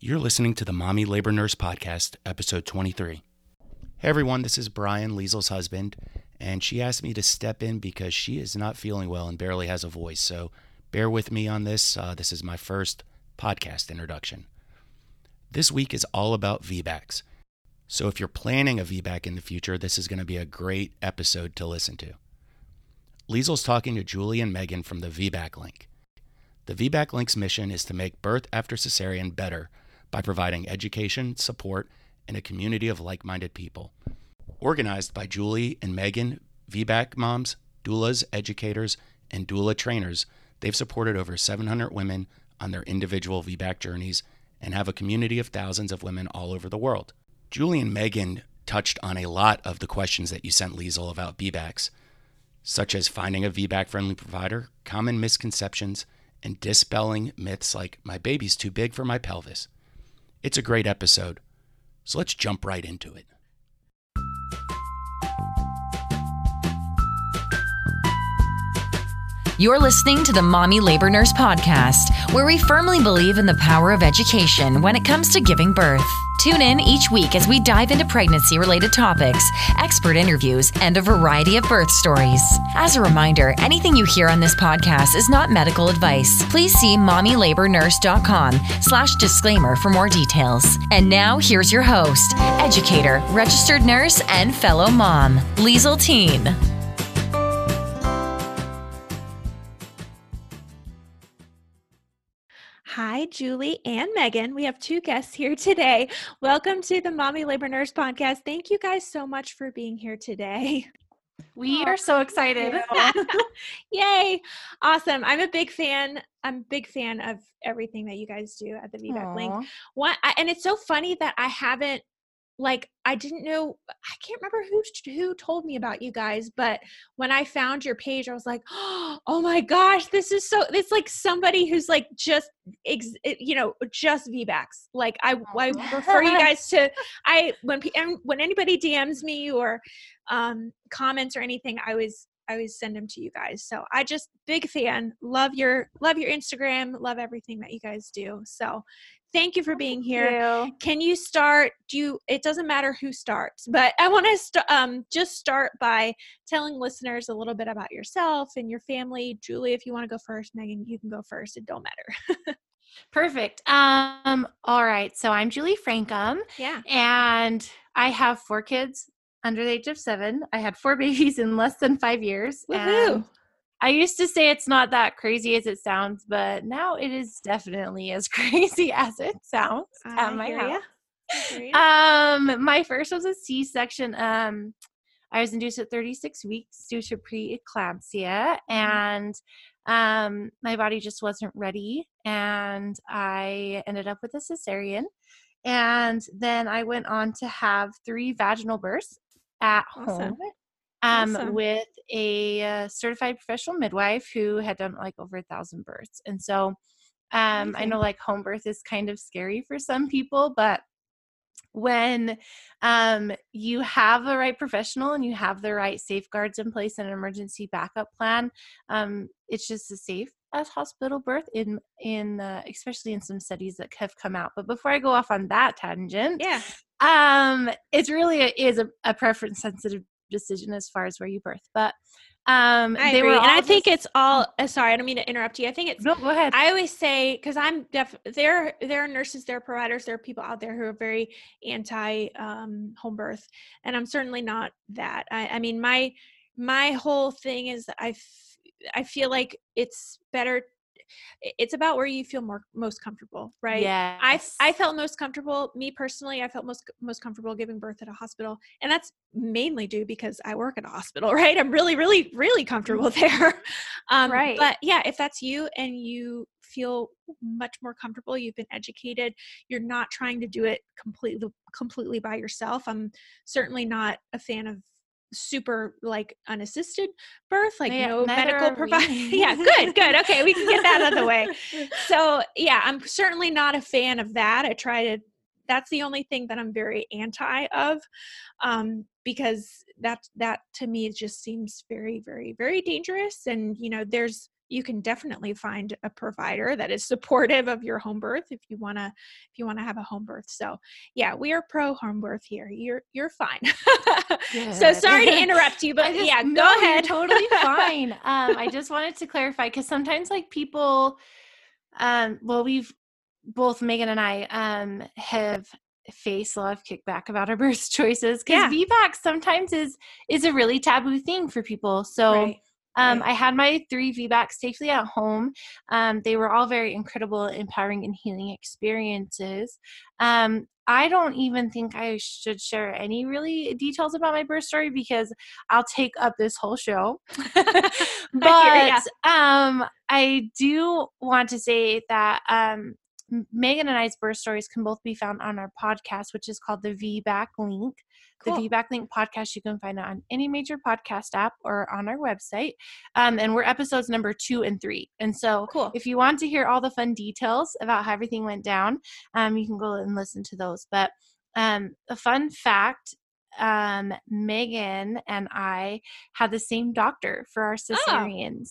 You're listening to the Mommy Labor Nurse Podcast, episode 23. Hey everyone, this is Brian, Liesel's husband, and she asked me to step in because she is not feeling well and barely has a voice. So bear with me on this. Uh, this is my first podcast introduction. This week is all about VBACs. So if you're planning a VBAC in the future, this is going to be a great episode to listen to. Liesel's talking to Julie and Megan from the VBAC Link. The VBAC Link's mission is to make birth after cesarean better by providing education, support, and a community of like minded people. Organized by Julie and Megan, VBAC moms, doulas, educators, and doula trainers, they've supported over 700 women on their individual VBAC journeys and have a community of thousands of women all over the world. Julie and Megan touched on a lot of the questions that you sent Liesel about VBACs, such as finding a VBAC friendly provider, common misconceptions, and dispelling myths like my baby's too big for my pelvis. It's a great episode, so let's jump right into it. You're listening to the Mommy Labor Nurse Podcast, where we firmly believe in the power of education when it comes to giving birth. Tune in each week as we dive into pregnancy related topics, expert interviews, and a variety of birth stories. As a reminder, anything you hear on this podcast is not medical advice. Please see mommylabornurse.com slash disclaimer for more details. And now here's your host, educator, registered nurse, and fellow mom, Liesel Teen. Hi, Julie and Megan. We have two guests here today. Welcome to the Mommy Labor Nurse podcast. Thank you guys so much for being here today. We are so excited. Yay. Awesome. I'm a big fan. I'm a big fan of everything that you guys do at the VBAC link. What and it's so funny that I haven't like I didn't know I can't remember who who told me about you guys, but when I found your page, I was like, oh my gosh, this is so. It's like somebody who's like just ex, eh, you know just VBACs. Like I I refer you guys to I when when anybody DMs me or um, comments or anything, I always I always send them to you guys. So I just big fan. Love your love your Instagram. Love everything that you guys do. So thank you for being here. You. Can you start? Do you, it doesn't matter who starts, but I want to st- um, just start by telling listeners a little bit about yourself and your family. Julie, if you want to go first, Megan, you can go first. It don't matter. Perfect. Um, all right. So I'm Julie Francom. Yeah. And I have four kids under the age of seven. I had four babies in less than five years. Woohoo. I used to say it's not that crazy as it sounds, but now it is definitely as crazy as it sounds I at my house. Um, my first was a C-section. Um, I was induced at 36 weeks due to preeclampsia, and um, my body just wasn't ready, and I ended up with a cesarean. And then I went on to have three vaginal births at Awesome. home um, Awesome. with a uh, certified professional midwife who had done like over a thousand births. And so um, I know like home birth is kind of scary for some people, but when um, you have the right professional and you have the right safeguards in place and an emergency backup plan, um, it's just as safe as hospital birth in in uh, especially in some studies that have come out. But before I go off on that tangent, Yeah. um it's really a, is a, a preference sensitive decision as far as where you birth but um I they agree. were and I think it's all, uh, sorry, I don't mean to interrupt you. I think it's no go ahead I always say because I'm def there there are nurses, there are providers, there are people out there who are very anti um, home birth, and I'm certainly not that. I, I mean my my whole thing is that I f- I feel like it's better. It's about where you feel more most comfortable, right? yeah I I felt most comfortable. Me personally, I felt most most comfortable giving birth at a hospital, and that's mainly due because I work at a hospital, right? I'm really, really, really comfortable there. Um, Right. But yeah, if that's you and you feel much more comfortable, you've been educated, you're not trying to do it completely completely by yourself. I'm certainly not a fan of super like unassisted birth like Yeah, no medical provider yeah good good okay we can get that out of the way. So yeah i'm certainly not a fan of that i try to that's the only thing that i'm very anti of um, because that that to me just seems very very very dangerous and you know there's you can definitely find a provider that is supportive of your home birth if you want to if you want to have a home birth so yeah we are pro home birth here you're you're fine so sorry to interrupt you but just, yeah no, go ahead totally fine um i just wanted to clarify because sometimes like people um well we've both megan and i um have faced a lot of kickback about our birth choices because yeah. VBAC sometimes is is a really taboo thing for people. So right. Um, I had my three VBACs safely at home. Um, they were all very incredible, empowering, and healing experiences. Um, I don't even think I should share any really details about my birth story because I'll take up this whole show. but um, I do want to say that um, Megan and I's birth stories can both be found on our podcast, which is called the VBAC Link. Cool. The VBAC Link podcast, you can find it on any major podcast app or on our website. Um, and we're episodes number two and three. And so cool. if you want to hear all the fun details about how everything went down, um, you can go and listen to those. But um, a fun fact um, Megan and I had the same doctor for our oh, cesareans.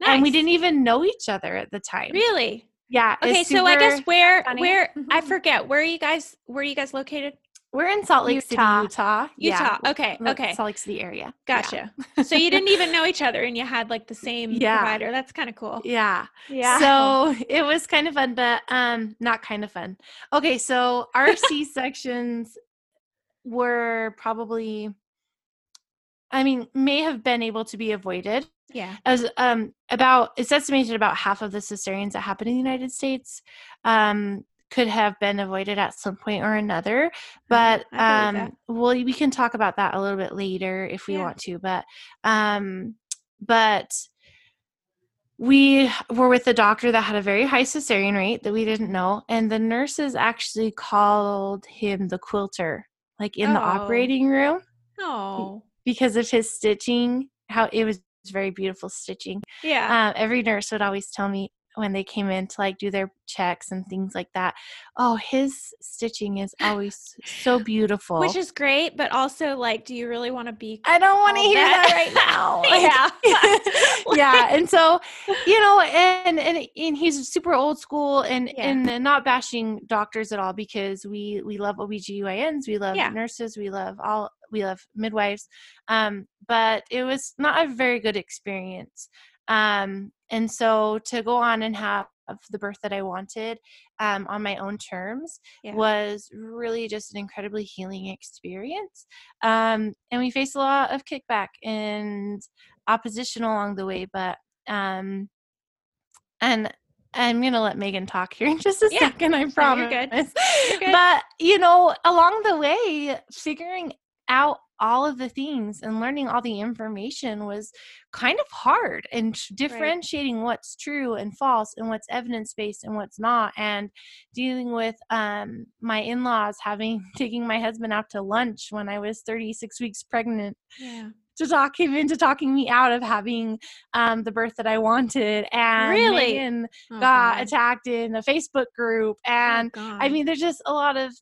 Oh, nice. And we didn't even know each other at the time. Really? Yeah. Okay, so I guess where funny. where mm-hmm. I forget where are you guys where are you guys located? We're in Salt Lake Utah. City, Utah. Utah. Yeah. Okay. Okay. Salt Lake City area. Gotcha. Yeah. so you didn't even know each other and you had like the same yeah. provider. That's kind of cool. Yeah. Yeah. So it was kind of fun, but um not kind of fun. Okay, so our C sections were probably I mean, may have been able to be avoided. Yeah. As um about it's estimated about half of the cesareans that happen in the United States um could have been avoided at some point or another. Mm-hmm. But um, well, we can talk about that a little bit later if we yeah. want to. But um, but we were with a doctor that had a very high cesarean rate that we didn't know, and the nurses actually called him the quilter, like in oh. the operating room. Oh, because of his stitching, how it was very beautiful stitching. Yeah. Um, every nurse would always tell me, when they came in to like do their checks and things like that. Oh, his stitching is always so beautiful. Which is great, but also like do you really want to be I don't want to hear that, that right now. Like, yeah. yeah. And so, you know, and, and and he's super old school and yeah. and not bashing doctors at all because we we love OBGYNs, we love yeah. nurses, we love all we love midwives. Um, but it was not a very good experience. Um, and so to go on and have the birth that I wanted um, on my own terms yeah. was really just an incredibly healing experience. Um, and we faced a lot of kickback and opposition along the way, but um, and I'm gonna let Megan talk here in just a yeah. second. I promise. you're good. You're good. But you know, along the way, figuring out all of the things and learning all the information was kind of hard and differentiating right. what's true and false and what's evidence based and what's not and dealing with um, my in-laws having taking my husband out to lunch when i was 36 weeks pregnant yeah to talk him into talking me out of having um, the birth that I wanted. And really Megan oh, got God. attacked in a Facebook group. Oh, and oh, I mean, there's just a lot of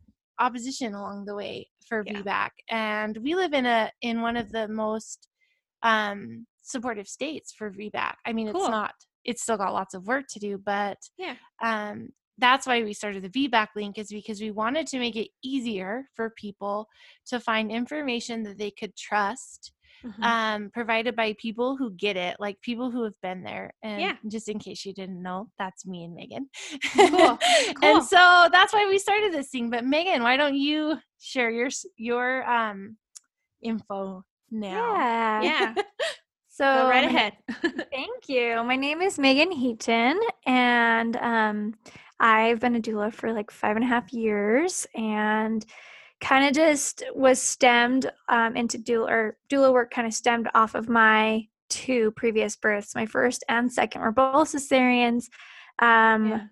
opposition along the way for yeah. VBAC. And we live in a in one of the most um supportive states for VBAC. I mean, cool. it's not it's still got lots of work to do, but yeah. Um that's why we started the VBAC link is because we wanted to make it easier for people to find information that they could trust mm-hmm. um, provided by people who get it, like people who have been there. And yeah. just in case you didn't know, that's me and Megan. Cool. cool. and so that's why we started this thing. But Megan, why don't you share your your um info now? Yeah. Yeah. So Go right ahead. thank you. My name is Megan Heaton, and um, I've been a doula for like five and a half years, and kind of just was stemmed um, into doula or doula work kind of stemmed off of my two previous births. My first and second were both cesareans. Um,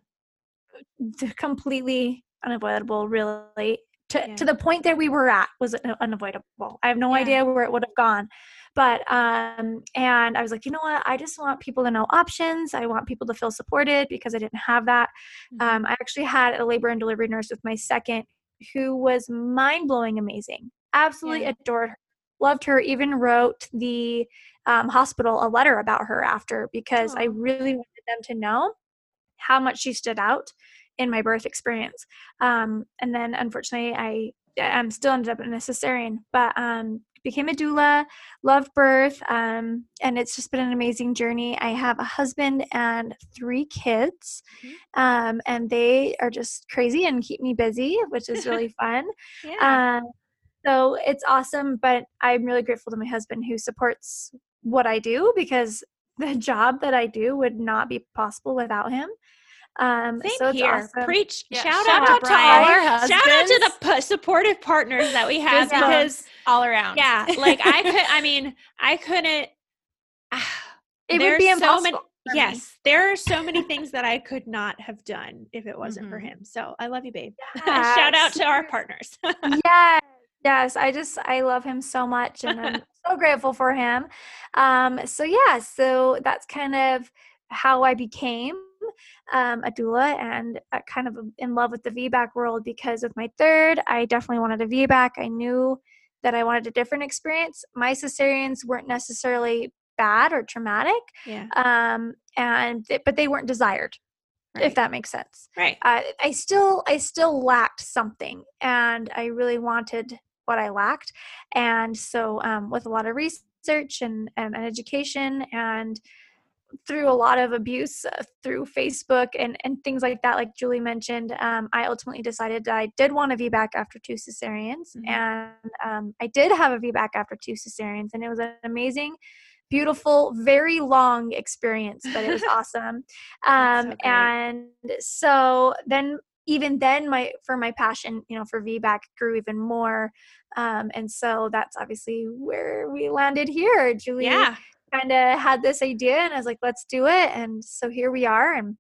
yeah. completely unavoidable, really. To, yeah. to the point that we were at was unavoidable. I have no yeah. idea where it would have gone. But um and I was like, you know what? I just want people to know options. I want people to feel supported because I didn't have that. Mm-hmm. Um, I actually had a labor and delivery nurse with my second who was mind blowing amazing. Absolutely yeah. adored her. loved her. Even wrote the um, hospital a letter about her after because I really wanted them to know how much she stood out in my birth experience. Um, and then unfortunately, I I'm still ended up in a cesarean, but um, became a doula, loved birth, um, and it's just been an amazing journey. I have a husband and three kids, mm-hmm. um, and they are just crazy and keep me busy, which is really fun. yeah. Um, so it's awesome, but I'm really grateful to my husband who supports what I do because the job that I do would not be possible without him. Um, Same so here. Awesome. Preach. Yeah. Shout, Shout, out, out to all our husbands. Shout out to the p- supportive partners that we have because all around. Yeah, like I could. I mean, I couldn't. Uh, it would be impossible. So many, yes, there are so many things that I could not have done if it wasn't mm-hmm. for him. So I love you, babe. Yes. Shout out to our partners. yes. Yes, I just I love him so much and I'm so grateful for him. Um so yeah, so that's kind of how I became um, a doula and uh, kind of in love with the VBAC world because with my third, I definitely wanted a VBAC. I knew that I wanted a different experience. My cesareans weren't necessarily bad or traumatic, yeah. um, and but they weren't desired. Right. If that makes sense, right? Uh, I still, I still lacked something, and I really wanted what I lacked, and so um, with a lot of research and, and education and through a lot of abuse uh, through Facebook and, and things like that, like Julie mentioned, um, I ultimately decided that I did want a VBAC after two cesareans. Mm-hmm. And um, I did have a VBAC after two cesareans, and it was an amazing, beautiful, very long experience, but it was awesome. Um, so and so then even then my for my passion you know for vbac grew even more um, and so that's obviously where we landed here julie yeah kind of had this idea and I was like, let's do it. And so here we are. And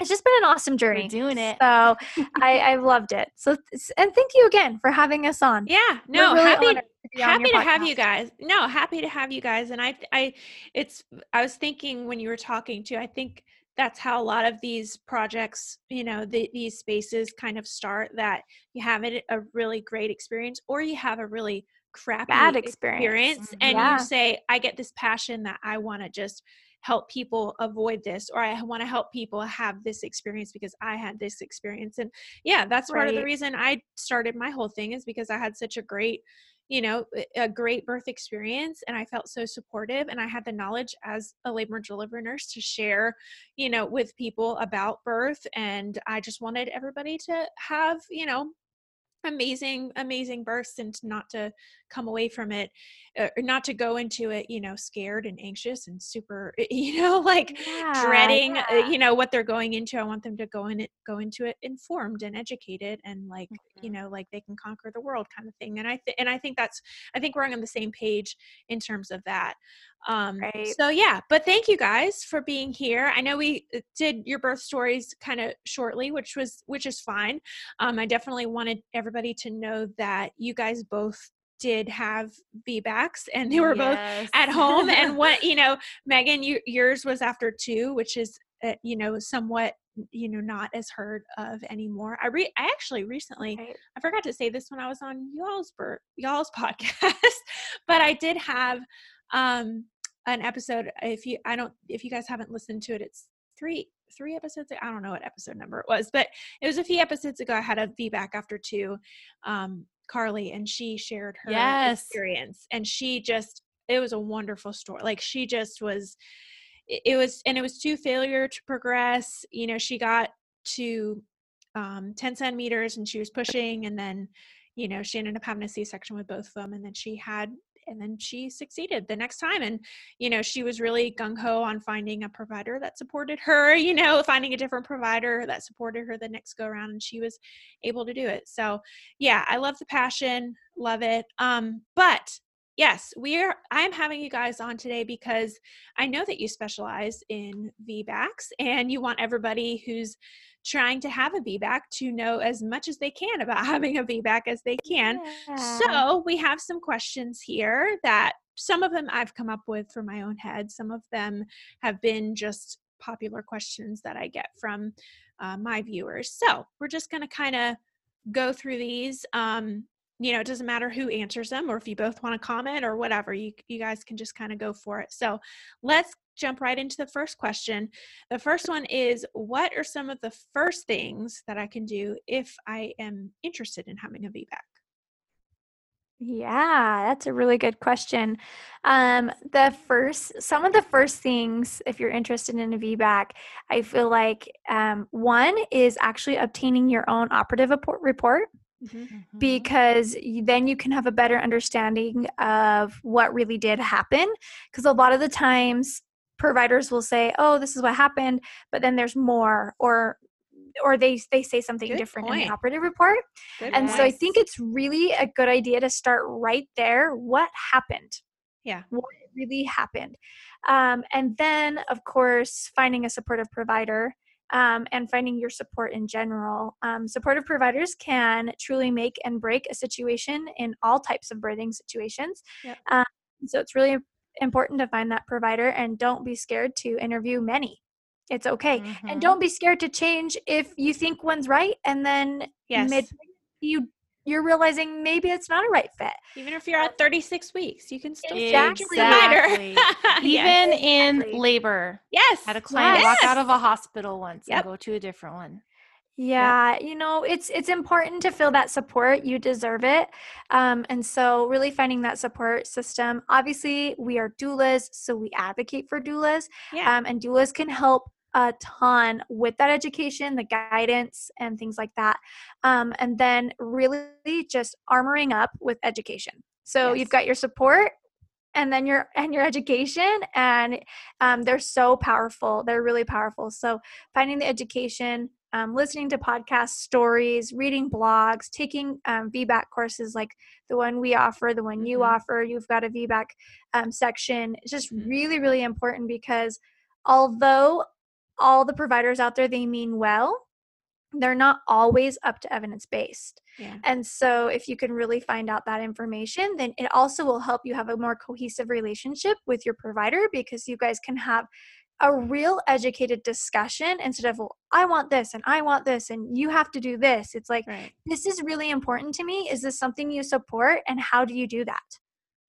it's just been an awesome journey. We're doing it. So I, I've loved it. So, and thank you again for having us on. Yeah. No, really happy, to happy to have you guys. No, happy to have you guys. And I, I, it's, I was thinking when you were talking to, I think that's how a lot of these projects, you know, the, these spaces kind of start that you have a really great experience or you have a really crappy bad experience, experience and yeah. you say i get this passion that i want to just help people avoid this or i want to help people have this experience because i had this experience and yeah that's right. part of the reason i started my whole thing is because i had such a great you know a great birth experience and i felt so supportive and i had the knowledge as a labor and delivery nurse to share you know with people about birth and i just wanted everybody to have you know amazing amazing bursts and not to come away from it uh, or not to go into it you know scared and anxious and super you know like yeah, dreading uh, yeah. you know what they're going into i want them to go in it go into it informed and educated and like mm-hmm. you know like they can conquer the world kind of thing and i th- and i think that's i think we're on the same page in terms of that um right. so yeah but thank you guys for being here i know we uh, did your birth stories kind of shortly which was which is fine um i definitely wanted everybody to know that you guys both did have VBACs and they were yes. both at home and what you know Megan you, yours was after two which is uh, you know somewhat you know not as heard of anymore i re i actually recently right. i forgot to say this when i was on y'all's y'all's podcast but i did have um an episode if you i don't if you guys haven't listened to it it's three three episodes i don't know what episode number it was but it was a few episodes ago i had a VBAC after two um Carly and she shared her yes. experience and she just it was a wonderful story. Like she just was it was and it was too failure to progress. You know, she got to um 10 centimeters and she was pushing and then you know she ended up having a c-section with both of them and then she had and then she succeeded the next time and you know she was really gung-ho on finding a provider that supported her you know finding a different provider that supported her the next go around and she was able to do it. So yeah i love the passion love it um but yes we're i'm having you guys on today because i know that you specialize in vbacs and you want everybody who's trying to have a VBAC to know as much as they can about having a VBAC as they can. Yeah. So we have some questions here that some of them I've come up with from my own head. Some of them have been just popular questions that I get from uh, my viewers. So we're just going to kind of go through these. Um, you know, it doesn't matter who answers them or if you both want to comment or whatever, you, you guys can just kind of go for it. So let's jump right into the first question. The first one is What are some of the first things that I can do if I am interested in having a VBAC? Yeah, that's a really good question. Um, the first, some of the first things, if you're interested in a VBAC, I feel like um, one is actually obtaining your own operative report. Mm-hmm. mm-hmm. Because then you can have a better understanding of what really did happen. Because a lot of the times, providers will say, "Oh, this is what happened," but then there's more, or or they they say something good different point. in the operative report. Good and so I think it's really a good idea to start right there. What happened? Yeah. What really happened? Um, and then, of course, finding a supportive provider um, and finding your support in general. Um, supportive providers can truly make and break a situation in all types of birthing situations. Yep. Um, so it's really important to find that provider and don't be scared to interview many. It's okay. Mm-hmm. And don't be scared to change if you think one's right and then yes. mid you you're realizing maybe it's not a right fit. Even if you're at 36 weeks, you can still exactly. exactly. Even yes. in labor. Yes. Had a client yes. walk out of a hospital once yep. and go to a different one. Yeah, you know, it's it's important to feel that support. You deserve it. Um, and so really finding that support system. Obviously, we are doulas, so we advocate for doulas. Yeah. Um, and doulas can help a ton with that education, the guidance, and things like that. Um, and then really just armoring up with education. So yes. you've got your support and then your and your education and um, they're so powerful they're really powerful so finding the education um, listening to podcast stories reading blogs taking um, vbac courses like the one we offer the one mm-hmm. you offer you've got a vbac um, section it's just mm-hmm. really really important because although all the providers out there they mean well they're not always up to evidence based. Yeah. And so if you can really find out that information, then it also will help you have a more cohesive relationship with your provider because you guys can have a real educated discussion instead of well, I want this and I want this and you have to do this. It's like right. this is really important to me. Is this something you support and how do you do that?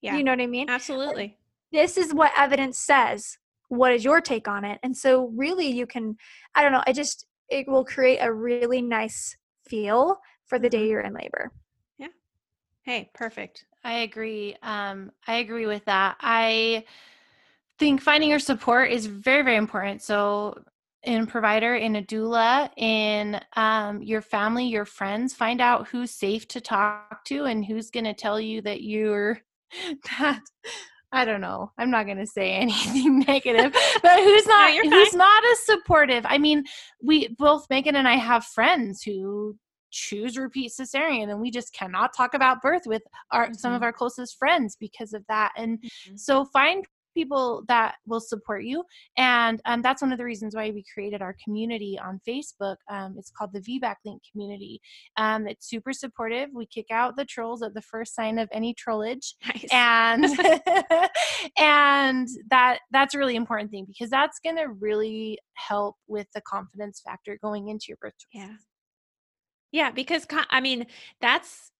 Yeah. You know what I mean? Absolutely. This is what evidence says what is your take on it? And so really you can i don't know i just it will create a really nice feel for the day mm-hmm. you're in labor. Yeah. Hey perfect. I agree um i agree with that. I think finding your support is very very important. So in provider in a doula in um, your family your friends find out who's safe to talk to and who's going to tell you that you're that I don't know. I'm not going to say anything negative, but who's not no, who's not as supportive? I mean, we both Megan and I have friends who choose repeat cesarean and we just cannot talk about birth with our mm-hmm. some of mm-hmm. our closest friends because of that. And mm-hmm. so find people that will support you. And um, that's one of the reasons why we created our community on Facebook. Um, it's called the VBAC Link Community. Um, it's super supportive. We kick out the trolls at the first sign of any trollage. Nice. And and that that's a really important thing because that's going to really help with the confidence factor going into your birth choices. Yeah. Yeah, because I mean, that's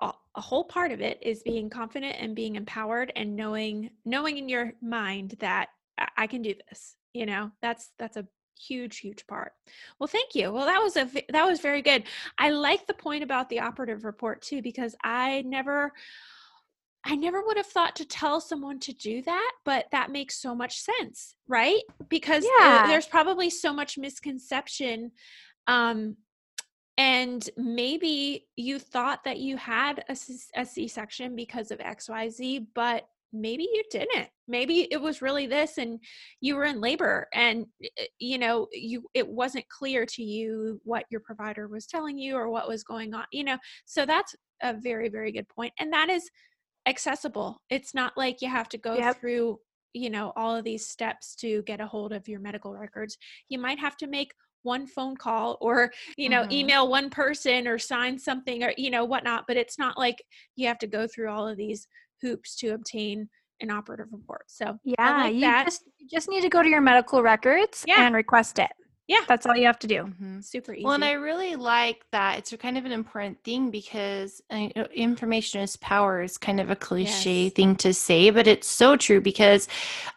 a, whole part of it is being confident and being empowered and knowing knowing in your mind that I can do this. You know, that's that's a huge huge part well thank you well that was a that was very good i like the point about the operative report too because i never I never would have thought to tell someone to do that, but that makes so much sense, right? Because yeah. there's probably so much misconception um, and maybe you thought that you had a, a c-section because of xyz but maybe you didn't. Maybe it was really this and you were in labor and eh, you know you it wasn't clear to you what your provider was telling you or what was going on you know so that's a very very good point and that is accessible. It's not like you have to go yep. through you know all of these steps to get a hold of your medical records. You might have to make one phone call or you know mm-hmm. email one person or sign something or you know whatnot but it's not like you have to go through all of these hoops to obtain an operative report so yeah like you, just, you just need to go to your medical records yeah. and request it Yeah. That's all you have to do. Mm-hmm. Super easy. Well, and I really like that. It's kind of an important thing because uh, information is power is kind of a cliche yes. thing to say, but it's so true because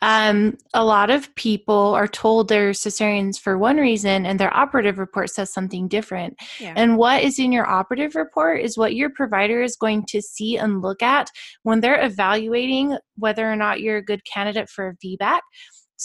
um, a lot of people are told they're cesareans for one reason and their operative report says something different. Yeah. And what is in your operative report is what your provider is going to see and look at when they're evaluating whether or not you're a good candidate for a VBAC.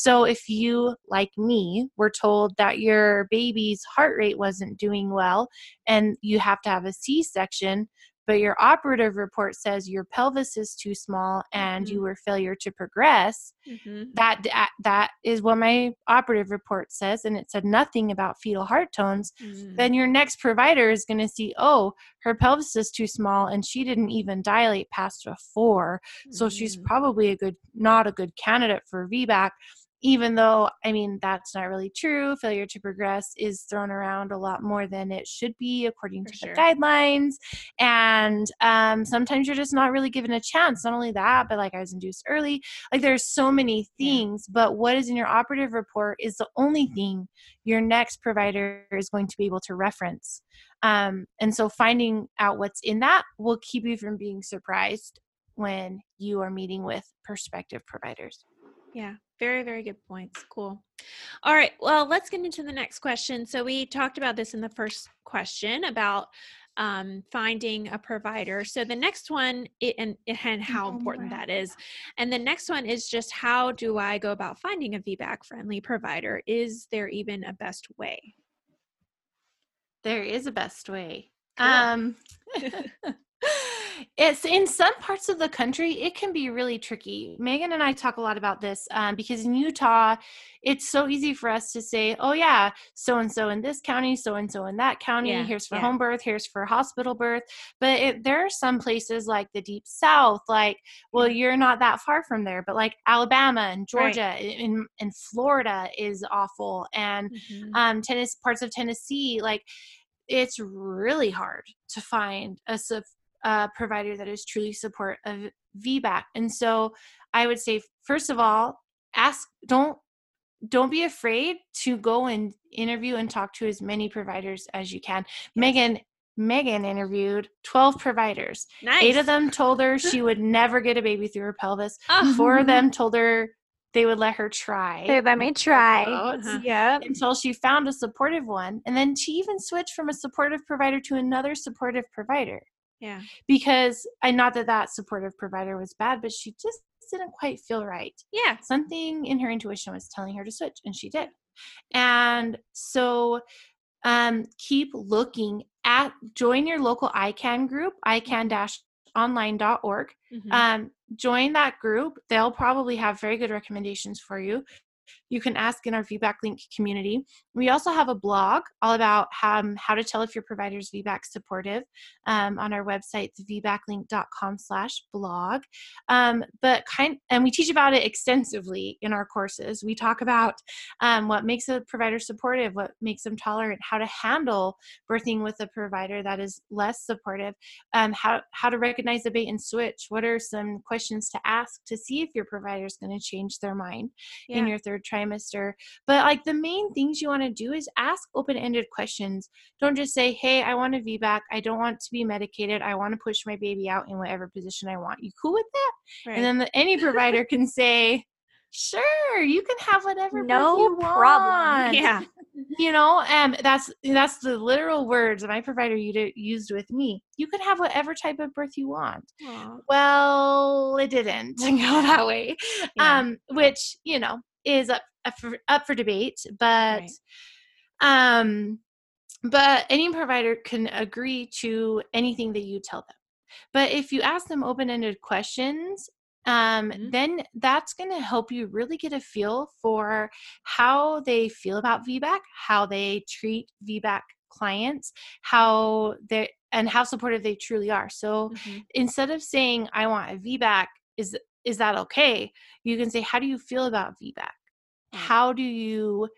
So, if you, like me, were told that your baby's heart rate wasn't doing well and you have to have a C section, but your operative report says your pelvis is too small and mm-hmm. you were failure to progress mm-hmm. that that is what my operative report says and it said nothing about fetal heart tones mm-hmm. then your next provider is going to see oh her pelvis is too small and she didn't even dilate past a 4 so she's mm-hmm. probably a good not a good candidate for VBAC even though i mean that's not really true failure to progress is thrown around a lot more than it should be according For to sure. the guidelines and um, sometimes you're just not really given a chance not only that but like i was induced early like there's so many things yeah. but what is in your operative report is the only thing your next provider is going to be able to reference um, and so finding out what's in that will keep you from being surprised when you are meeting with prospective providers yeah, very, very good points. Cool. All right. Well, let's get into the next question. So, we talked about this in the first question about um, finding a provider. So, the next one, it, and, and how important that is. And the next one is just how do I go about finding a VBAC friendly provider? Is there even a best way? There is a best way. Cool. Um, it's in some parts of the country it can be really tricky megan and i talk a lot about this um, because in utah it's so easy for us to say oh yeah so and so in this county so and so in that county yeah, here's for yeah. home birth here's for hospital birth but it, there are some places like the deep south like well you're not that far from there but like alabama and georgia right. in, in florida is awful and mm-hmm. um tennis parts of tennessee like it's really hard to find a a provider that is truly support of VBAC. And so I would say, first of all, ask, don't don't be afraid to go and interview and talk to as many providers as you can. Megan Megan interviewed 12 providers. Nice. Eight of them told her she would never get a baby through her pelvis. Oh. Four of them told her they would let her try. They let me try. Uh-huh. Yeah. Until she found a supportive one. And then she even switched from a supportive provider to another supportive provider. Yeah. Because I not that that supportive provider was bad, but she just didn't quite feel right. Yeah. Something in her intuition was telling her to switch and she did. And so um keep looking at join your local ICAN group, ican-online.org. Mm-hmm. Um join that group. They'll probably have very good recommendations for you you can ask in our VBAC link community. We also have a blog all about how, um, how to tell if your provider's VBAC supportive um, on our website, thevbaclink.com slash blog. Um, but kind, and we teach about it extensively in our courses. We talk about um, what makes a provider supportive, what makes them tolerant, how to handle birthing with a provider that is less supportive, um, how, how to recognize a bait and switch, what are some questions to ask to see if your provider is going to change their mind yeah. in your third trimester. But like the main things you want to do is ask open ended questions. Don't just say, hey, I want a VBAC. I don't want to be medicated. I want to push my baby out in whatever position I want. You cool with that? Right. And then the, any provider can say, sure you can have whatever no problem yeah you know um that's that's the literal words my provider used with me you can have whatever type of birth you want Aww. well it didn't go that way yeah. um which you know is up, up for up for debate, but right. um but any provider can agree to anything that you tell them. But if you ask them open-ended questions, um, mm-hmm. then that's going to help you really get a feel for how they feel about VBAC, how they treat VBAC clients, how they and how supportive they truly are. So mm-hmm. instead of saying I want a VBAC, is is that okay? You can say, how do you feel about VBAC? How do you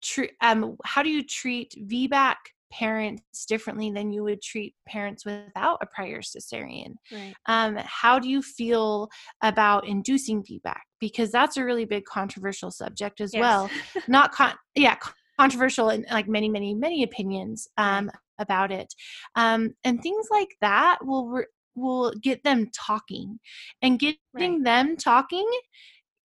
treat um how do you treat VBAC parents differently than you would treat parents without a prior cesarean? Right. Um, how do you feel about inducing VBAC? Because that's a really big controversial subject as yes. well. Not con- yeah, controversial and like many many many opinions um, about it um, and things like that will re- will get them talking and getting right. them talking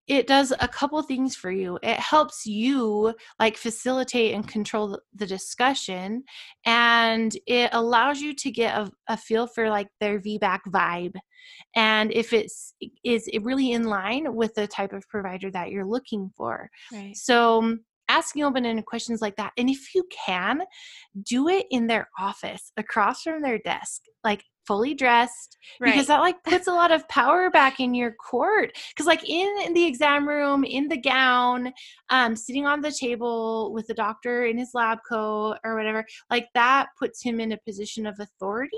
it does a couple things for you. It helps you like facilitate and control the discussion and it allows you to get a, a feel for like their VBAC vibe and if it's is it really in line with the type of provider that you're looking for. Right. So um, asking open-ended questions like that and if you can do it in their office across from their desk like fully dressed right. because that like puts a lot of power back in your court because like in, in, the exam room in the gown um sitting on the table with the doctor in his lab coat or whatever like that puts him in a position of authority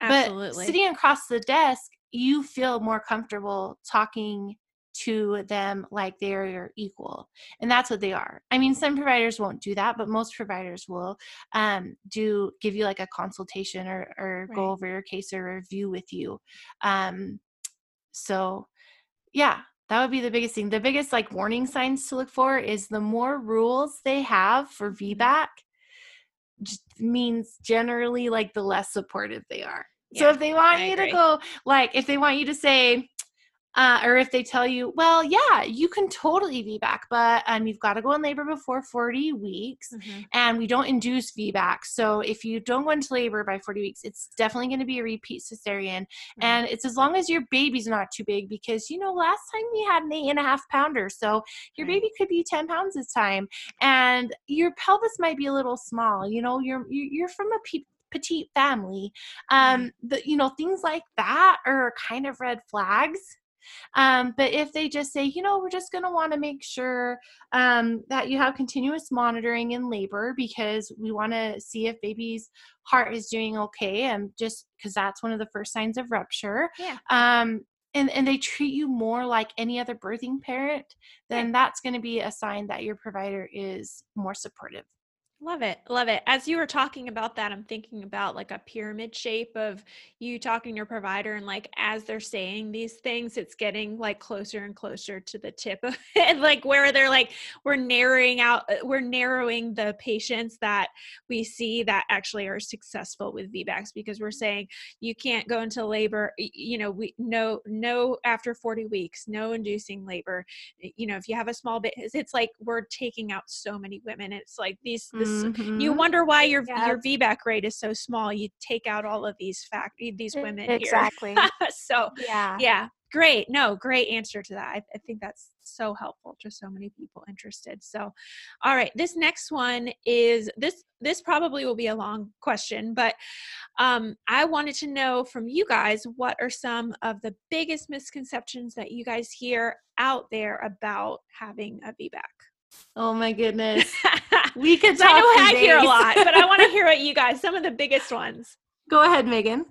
Absolutely. but sitting across the desk you feel more comfortable talking to them like they're your equal and that's what they are i mean some providers won't do that but most providers will um, do give you like a consultation or, or right. go over your case or review with you um, so yeah that would be the biggest thing the biggest like warning signs to look for is the more rules they have for mm-hmm. vbac means generally like the less supportive they are yeah, so if they want I you agree. to go like if they want you to say uh, or if they tell you, well, yeah, you can totally VBAC, but um, you've got to go in labor before 40 weeks, mm-hmm. and we don't induce VBAC. So if you don't go into labor by 40 weeks, it's definitely going to be a repeat cesarean, mm-hmm. and it's as long as your baby's not too big, because you know last time we had an eight and a half pounder, so your baby could be 10 pounds this time, and your pelvis might be a little small. You know, you're you're from a pe- petite family um the, you know things like that are kind of red flags um, but if they just say, you know, we're just going to want to make sure um, that you have continuous monitoring in labor because we want to see if baby's heart is doing okay, and just because that's one of the first signs of rupture. Yeah. Um, and, and they treat you more like any other birthing parent, then that's going to be a sign that your provider is more supportive. Love it. Love it. As you were talking about that, I'm thinking about like a pyramid shape of you talking to your provider and like as they're saying these things, it's getting like closer and closer to the tip of it, like where they're like, we're narrowing out, uh, we're narrowing the patients that we see that actually are successful with VBACs because we're saying you can't go into labor, you know, we no, no after 40 weeks, no inducing labor. You know, if you have a small bit, it's like we're taking out so many women. It's like these, this mm-hmm. you wonder why your yes. your VBAC rate is so small. You take out all of these fact these women exactly. so yeah, yeah, great. No, great answer to that. I, I think that's so helpful to so many people interested. So, all right, this next one is this. This probably will be a long question, but um, I wanted to know from you guys what are some of the biggest misconceptions that you guys hear out there about having a VBAC. Oh my goodness. we could talk. I know I hear a lot, but I want to hear what you guys, some of the biggest ones. Go ahead, Megan.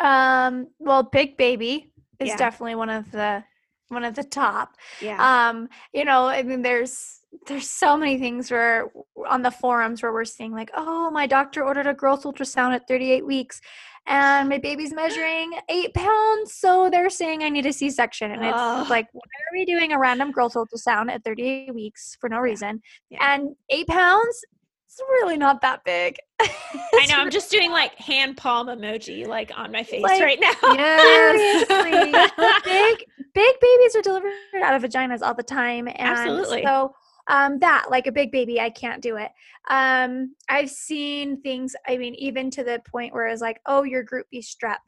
Um, well, Big Baby is yeah. definitely one of the one of the top. Yeah. Um, you know, I mean there's there's so many things where on the forums where we're seeing like, oh, my doctor ordered a growth ultrasound at 38 weeks and my baby's measuring eight pounds. So they're saying I need a C section. And it's like, why are we doing a random growth ultrasound at 38 weeks for no reason? Yeah. And eight pounds, it's really not that big. I know. I'm just doing like hand palm emoji like on my face like, right now. Yes. big big babies are delivered out of vaginas all the time. And Absolutely. so um, that like a big baby i can't do it um, i've seen things i mean even to the point where it's like oh your group b strep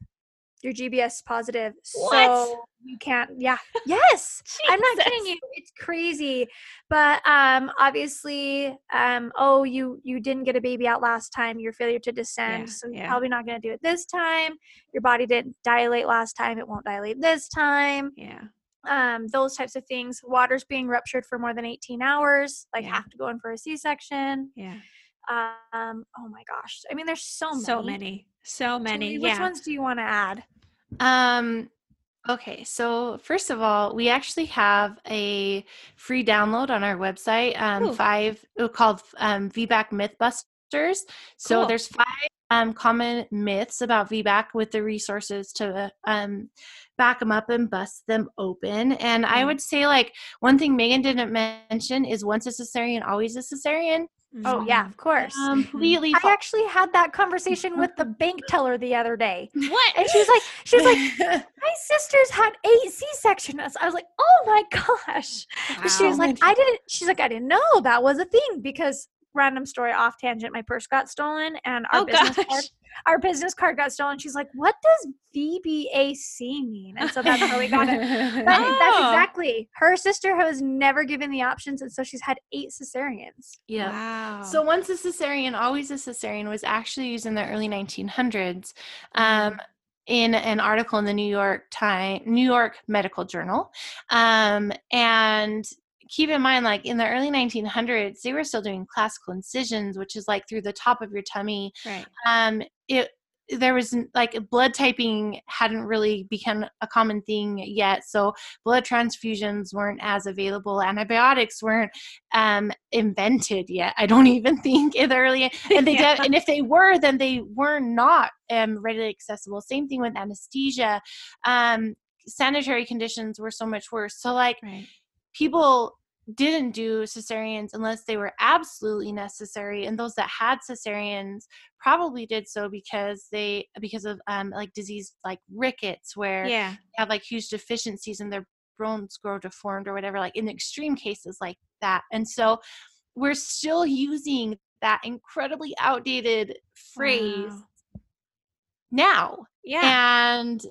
you're gbs positive what? so you can't yeah yes i'm not kidding you it's crazy but um obviously um oh you you didn't get a baby out last time your failure to descend yeah, so you're yeah. probably not going to do it this time your body didn't dilate last time it won't dilate this time yeah um, those types of things. Water's being ruptured for more than 18 hours, like yeah. have to go in for a C-section. Yeah. Um, oh my gosh. I mean, there's so many. So many. So many. Which yeah. ones do you want to add? Um, okay. So first of all, we actually have a free download on our website. Um, Ooh. five called um, VBAC Mythbusters. So cool. there's five um, common myths about VBAC with the resources to um, back them up and bust them open. And mm-hmm. I would say, like, one thing Megan didn't mention is once a cesarean, always a cesarean. Oh yeah, of course. Completely. I actually had that conversation with the bank teller the other day. What? And she was like, she was like, my sister's had eight C sections. I was like, oh my gosh. Wow. She was like, I didn't. She's like, I didn't know that was a thing because random story off tangent. My purse got stolen, and our oh, business gosh. card, our business card got stolen. She's like, "What does VBAC mean?" And so that's how we got it. But oh. that's exactly her sister was never given the options, and so she's had eight cesareans. Yeah. Wow. So once a cesarean, always a cesarean was actually used in the early 1900s. Um, in an article in the New York Time, New York Medical Journal, um, and keep in mind like in the early 1900s they were still doing classical incisions which is like through the top of your tummy. Right. Um it there was like blood typing hadn't really become a common thing yet so blood transfusions weren't as available. Antibiotics weren't um, invented yet i don't even think in the early and they yeah. did, and if they were then they were not um, readily accessible. Same thing with anesthesia. Um, sanitary conditions were so much worse. So like right. people didn't do cesareans unless they were absolutely necessary and those that had cesareans probably did so because they because of um like disease like rickets where yeah have like huge deficiencies and their bones grow deformed or whatever like in extreme cases like that and so we're still using that incredibly outdated phrase wow. now yeah. And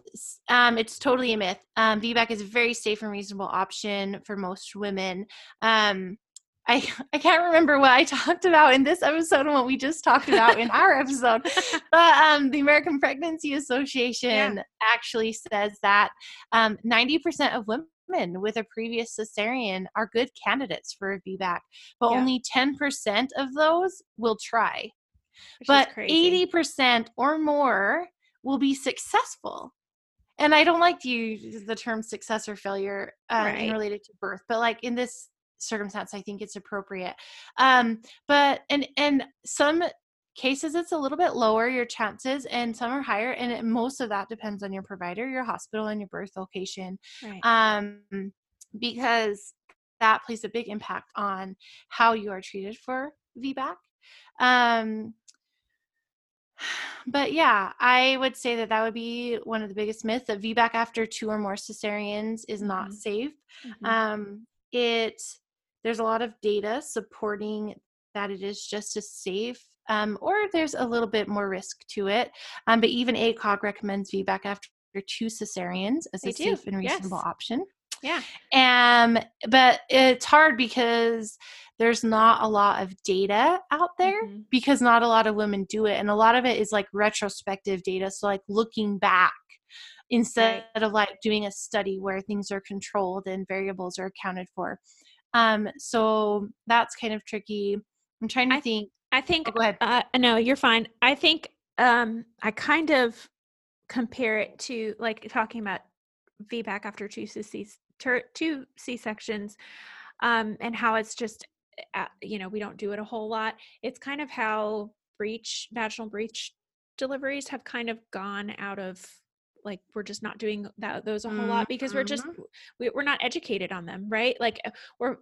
um, it's totally a myth. Um, VBAC is a very safe and reasonable option for most women. Um, I, I can't remember what I talked about in this episode and what we just talked about in our episode, but um, the American Pregnancy Association yeah. actually says that um, 90% of women with a previous cesarean are good candidates for a VBAC, but yeah. only 10% of those will try. Which but 80% or more will be successful and i don't like to use the term success or failure um, right. related to birth but like in this circumstance i think it's appropriate um but and and some cases it's a little bit lower your chances and some are higher and it, most of that depends on your provider your hospital and your birth location right. um because that plays a big impact on how you are treated for vbac um but yeah, I would say that that would be one of the biggest myths that VBAC after two or more cesareans is not mm-hmm. safe. Mm-hmm. Um, it there's a lot of data supporting that it is just as safe, um, or there's a little bit more risk to it. Um, but even ACOG recommends VBAC after two cesareans as they a do. safe and reasonable yes. option. Yeah. Um, but it's hard because there's not a lot of data out there mm-hmm. because not a lot of women do it. And a lot of it is like retrospective data. So like looking back instead right. of like doing a study where things are controlled and variables are accounted for. Um, so that's kind of tricky. I'm trying to I, think. I think. Oh, go ahead. Uh, no, you're fine. I think um, I kind of compare it to like talking about VBAC after two ter- two C sections, um, and how it's just, uh, you know, we don't do it a whole lot. It's kind of how breech, vaginal breech deliveries have kind of gone out of like we're just not doing that those a whole mm-hmm. lot because we're just mm-hmm. we, we're not educated on them right like uh, we're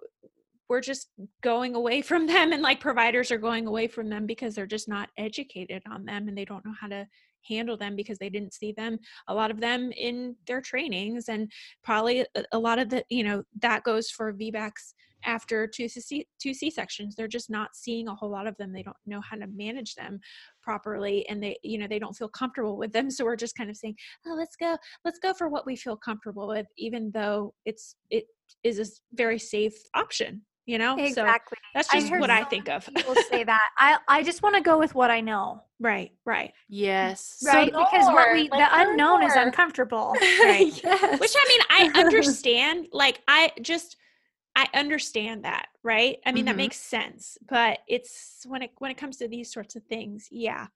we're just going away from them and like providers are going away from them because they're just not educated on them and they don't know how to handle them because they didn't see them a lot of them in their trainings and probably a, lot of the you know that goes for VBACs after two C two C sections. They're just not seeing a whole lot of them. They don't know how to manage them properly, and they you know they don't feel comfortable with them. So we're just kind of saying, oh, let's go, let's go for what we feel comfortable with, even though it's it is a very safe option you know? Exactly. so that's just I what i think of. people say that. I i just want to go with what i know. Right right. Yes right so because what we like, the unknown more. is uncomfortable. Right. Yes. which i mean i understand like i just i understand that right? I mean mm-hmm. that makes sense but it's when it when it comes to these sorts of things yeah.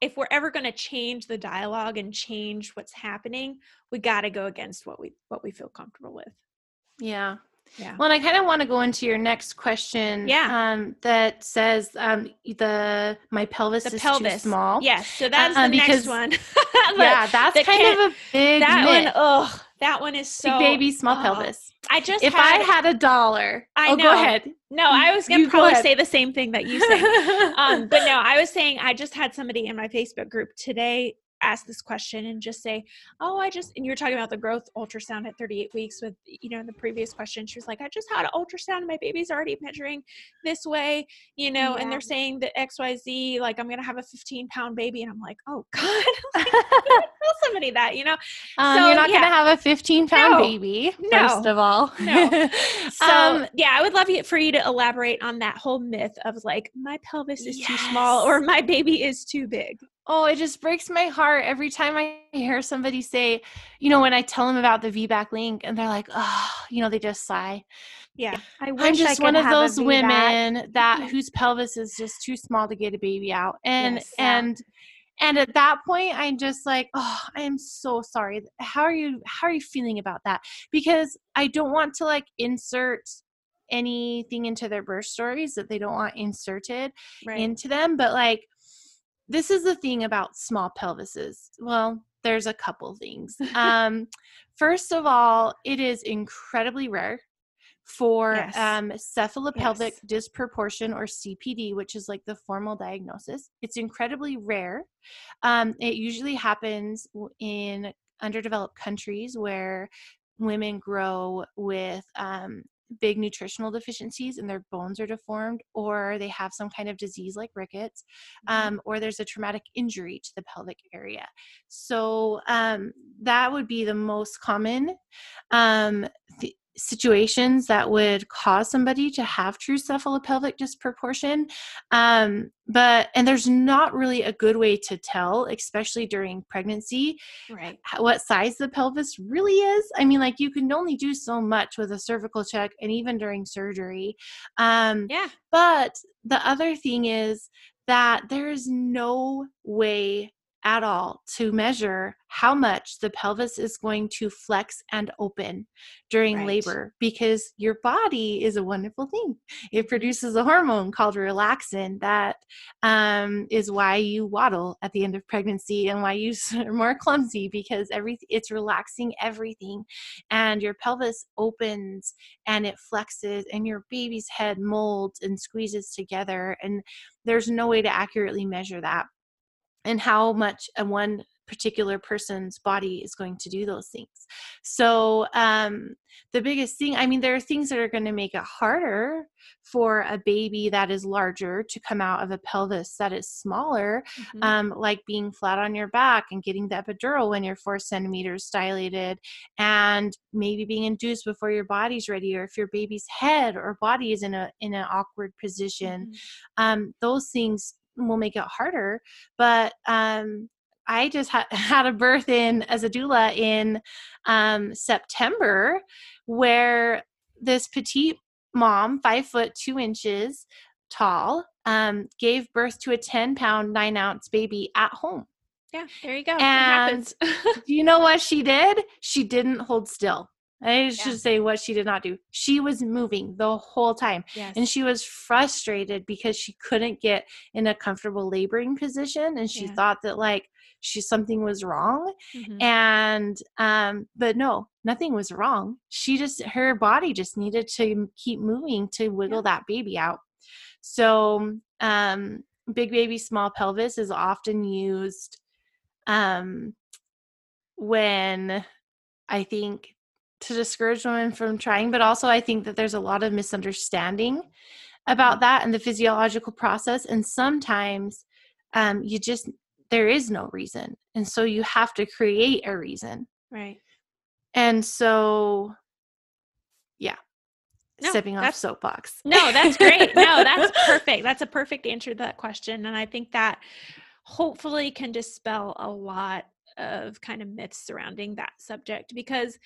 If we're ever going to change the dialogue and change what's happening we got to go against what we what we feel comfortable with. Yeah Yeah. Well, and I kind of want to go into your next question. Yeah. Um, that says um, the my pelvis the is pelvis. too small. Yes. So that's uh, the because, next one. yeah, that's kind of a big that myth. one. Oh, that one is so big baby small oh. pelvis. I just if had, I had a dollar. I oh, know. Go ahead. No, I was gonna probably go say the same thing that you said. um, but no, I was saying I just had somebody in my Facebook group today ask this question and just say, "Oh, I just," and you were talking about the growth ultrasound at 38 weeks with, you know, in the previous question, she was like, "I just had an ultrasound and my baby's already measuring this way, you know, yeah. and they're saying that X, Y, Z, like I'm gonna have a 15 pound baby," and I'm like, "Oh God." tell somebody that, you know. Um, so, you're not yeah. going to have a 15 pound no, baby, no, first of all. no. So, um, yeah, I would love for you to elaborate on that whole myth of like, my pelvis is yes. too small or my baby is too big. Oh, it just breaks my heart every time I hear somebody say, you know, when I tell them about the VBAC link and they're like, oh, you know, they just sigh. Yeah. I am just one of those women that whose pelvis is just too small to get a baby out. And yes, and and at that point i'm just like oh i am so sorry how are you how are you feeling about that because i don't want to like insert anything into their birth stories that they don't want inserted right. into them but like this is the thing about small pelvises. Well, there's a couple things. Um, first of all, it is incredibly rare for yes. um, cephalopelvic yes. disproportion or CPD, which is like the formal diagnosis. It's incredibly rare. Um, it usually happens in underdeveloped countries where women grow with um, big nutritional deficiencies and their bones are deformed, or they have some kind of disease like rickets, mm-hmm. um, or there's a traumatic injury to the pelvic area. So um, that would be the most common. Um, th- situations that would cause somebody to have true cephalopelvic disproportion um, but and there's not really a good way to tell especially during pregnancy right. what size the pelvis really is. I mean like you can only do so much with a cervical check and even during surgery um, yeah. but the other thing is that there is no way at all to measure how much the pelvis is going to flex and open during right. labor because your body is a wonderful thing. It produces a hormone called relaxin that um, is why you waddle at the end of pregnancy and why you are more clumsy because every it's relaxing everything and your pelvis opens and it flexes and your baby's head molds and squeezes together and there's no way to accurately measure that and how much a one particular person's body is going to do those things. So, um, the biggest thing, I mean, there are things that are going to make it harder for a baby that is larger to come out of a pelvis that is smaller, mm-hmm. um, like being flat on your back and getting the epidural when you're four centimeters dilated, and maybe being induced before your body's ready, or if your baby's head or body is in a in an awkward position. Mm-hmm. Um, those things will make it harder. But um, I just ha- had a birth in as a doula in um, September where this petite mom, five foot two inches tall, um, gave birth to a 10 pound, nine ounce baby at home. Yeah, there you go. And do you know what she did? She didn't hold still. I should yeah. say what she did not do. She was moving the whole time. Yes. And she was frustrated because she couldn't get in a comfortable laboring position and she yeah. thought that like she something was wrong. Mm-hmm. And um but no, nothing was wrong. She just her body just needed to keep moving to wiggle yeah. that baby out. So um big baby small pelvis is often used um when I think to discourage women from trying, but also I think that there's a lot of misunderstanding about that and the physiological process. And sometimes um, you just, there is no reason. And so you have to create a reason. Right. And so, yeah. No, stepping off soapbox. No, that's great. No, that's perfect. That's a perfect answer to that question. And I think that hopefully can dispel a lot of kind of myths surrounding that subject because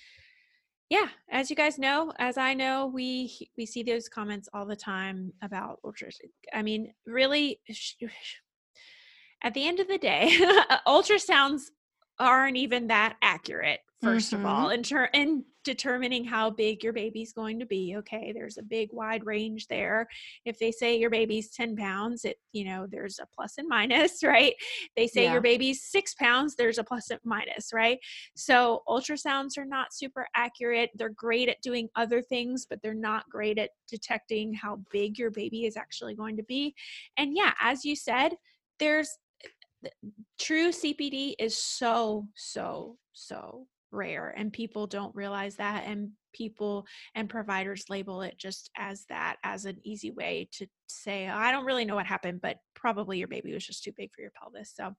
yeah as you guys know as i know we we see those comments all the time about ultras i mean really at the end of the day ultrasounds aren't even that accurate 1st Mhm. of all in ter- in determining how big your baby's going to be okay? There's a big wide range there. If they say your baby's 10 pounds it you know there's a plus and minus right? They say Yeah. your baby's six pounds there's a plus and minus right? So ultrasounds are not super accurate. They're great at doing other things but they're not great at detecting how big your baby is actually going to be. And yeah as you said there's true CPD is so, so, so rare, and people don't realize that. And people and providers label it just as that, as an easy way to say, "Oh, I don't really know what happened, but probably your baby was just too big for your pelvis. So,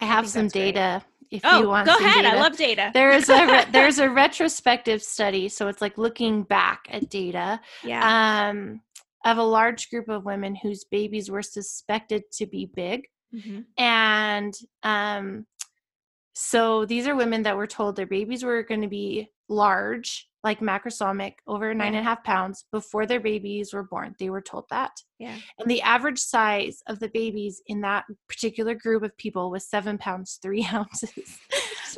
I have think some that's great. data. If oh, you want, go ahead. I love data. There's a re- there's a retrospective study, so it's like looking back at data yeah. um, of a large group of women whose babies were suspected to be big, Mhm. and um, so these are women that were told their babies were going to be large, like macrosomic, over nine and a half pounds before their babies were born. They were told that. Yeah. And the average size of the babies in that particular group of people was seven pounds, three ounces,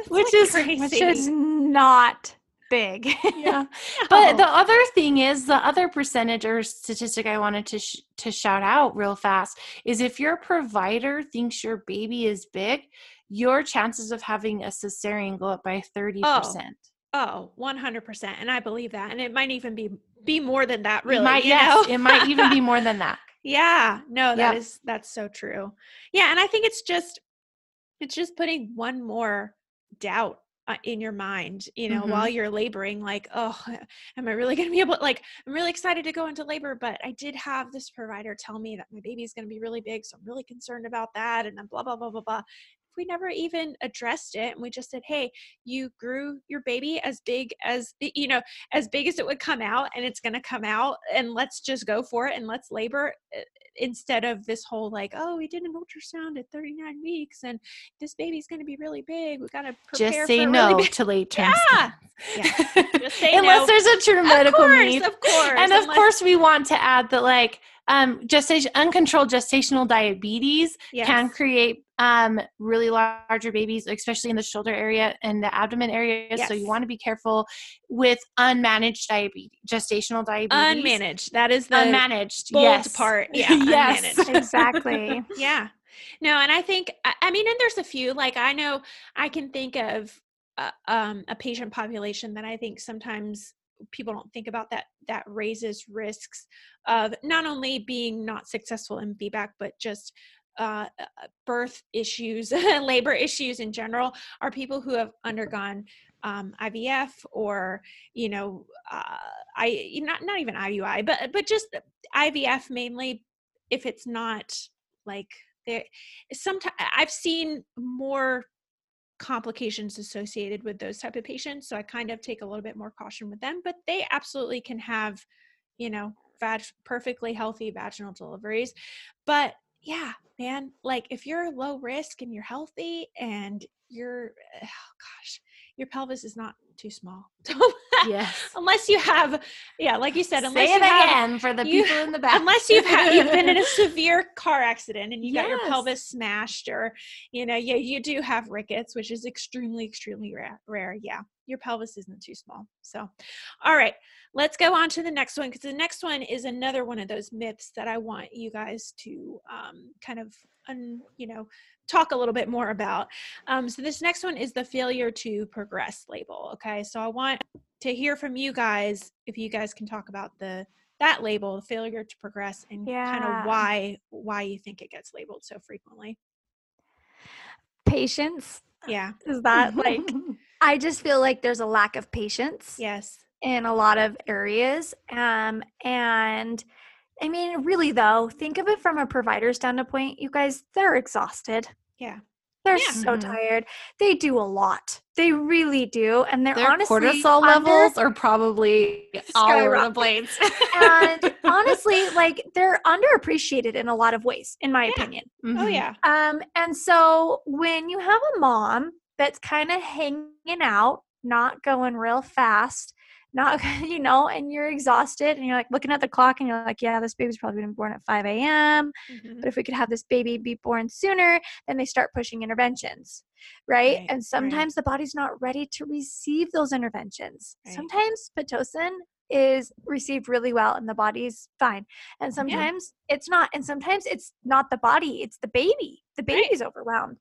which is Which is not big. yeah. But the other thing is the other percentage or statistic I wanted to sh- to shout out real fast is if your provider thinks your baby is big, your chances of having a cesarean go up by 30%. Oh, 100%. And I believe that. And it might even be be more than that, really. it might, you yes, know? it might even be more than that. Yeah, no, that Yep. is that's so true. Yeah, and I think it's just it's just putting one more doubt uh, in your mind, you know, Mhm. while you're laboring like, oh, am I really going to be able like I'm really excited to go into labor, but I did have this provider tell me that my baby's going to be really big, so I'm really concerned about that and then blah blah blah blah blah. We never even addressed it and we just said, "Hey, you grew your baby as big as you know, as big as it would come out and it's going to come out and let's just go for it and let's labor uh, instead of this whole like oh we did an ultrasound at 39 weeks and this baby's going to be really big we got to prepare Just say no really to late term Yeah. say Unless no. there's a true medical course need. of course and of unless- course we want to add that like um gestation uncontrolled gestational diabetes can create um really larger babies especially in the shoulder area and the abdomen area. So you want to be careful with unmanaged diabetes gestational diabetes. Unmanaged. That is the unmanaged bold yes. part. Yeah yes. exactly. yeah. No and i think I- i mean and there's a few like i know i can think of uh, um, a patient population that i think sometimes people don't think about that that raises risks of not only being not successful in VBAC but just uh, uh, birth issues labor issues in general are people who have undergone um, IVF or you know uh, I not not even IUI but but just IVF mainly if it's not like there sometimes I've seen more complications associated with those type of patients so I kind of take a little bit more caution with them but they absolutely can have you know vag- perfectly healthy vaginal deliveries. But yeah man like if you're low risk and you're healthy and you're oh gosh your pelvis is not too small. Yes. unless you have yeah like you said unless say you it have again for the you- people in the back. unless you've had you've been in a severe car accident and you got your pelvis smashed or you know yeah you do have rickets which is extremely extremely rare, rare yeah your pelvis isn't too small. So all right let's go on to the next one because the next one is another one of those myths that i want you guys to um, kind of un, you know talk a little bit more about. Um, so this next one is the failure to progress label okay? So i want to hear from you guys if you guys can talk about the that label the failure to progress and kind of why why you think it gets labeled so frequently. Patience. yeah. Is that like I just feel like there's a lack of patience yes in a lot of areas. Um, and I mean, really though, think of it from a provider standpoint. You guys, they're exhausted. yeah They're Yeah. so Mhm. tired. They do a lot. They really do, and they're their honestly cortisol levels are probably all over the place and honestly, like they're underappreciated in a lot of ways, in my Yeah. opinion. oh Mhm. yeah Um, and so when you have a mom that's kind of hanging out, not going real fast, not you know and you're exhausted and you're like looking at the clock and you're like yeah this baby's probably been born at 5 a.m Mhm. but if we could have this baby be born sooner then they start pushing interventions right, Right, and right. sometimes the body's not ready to receive those interventions Right. sometimes pitocin is received really well and the body's fine and sometimes it's not and sometimes it's not the body it's the baby the Right. baby's overwhelmed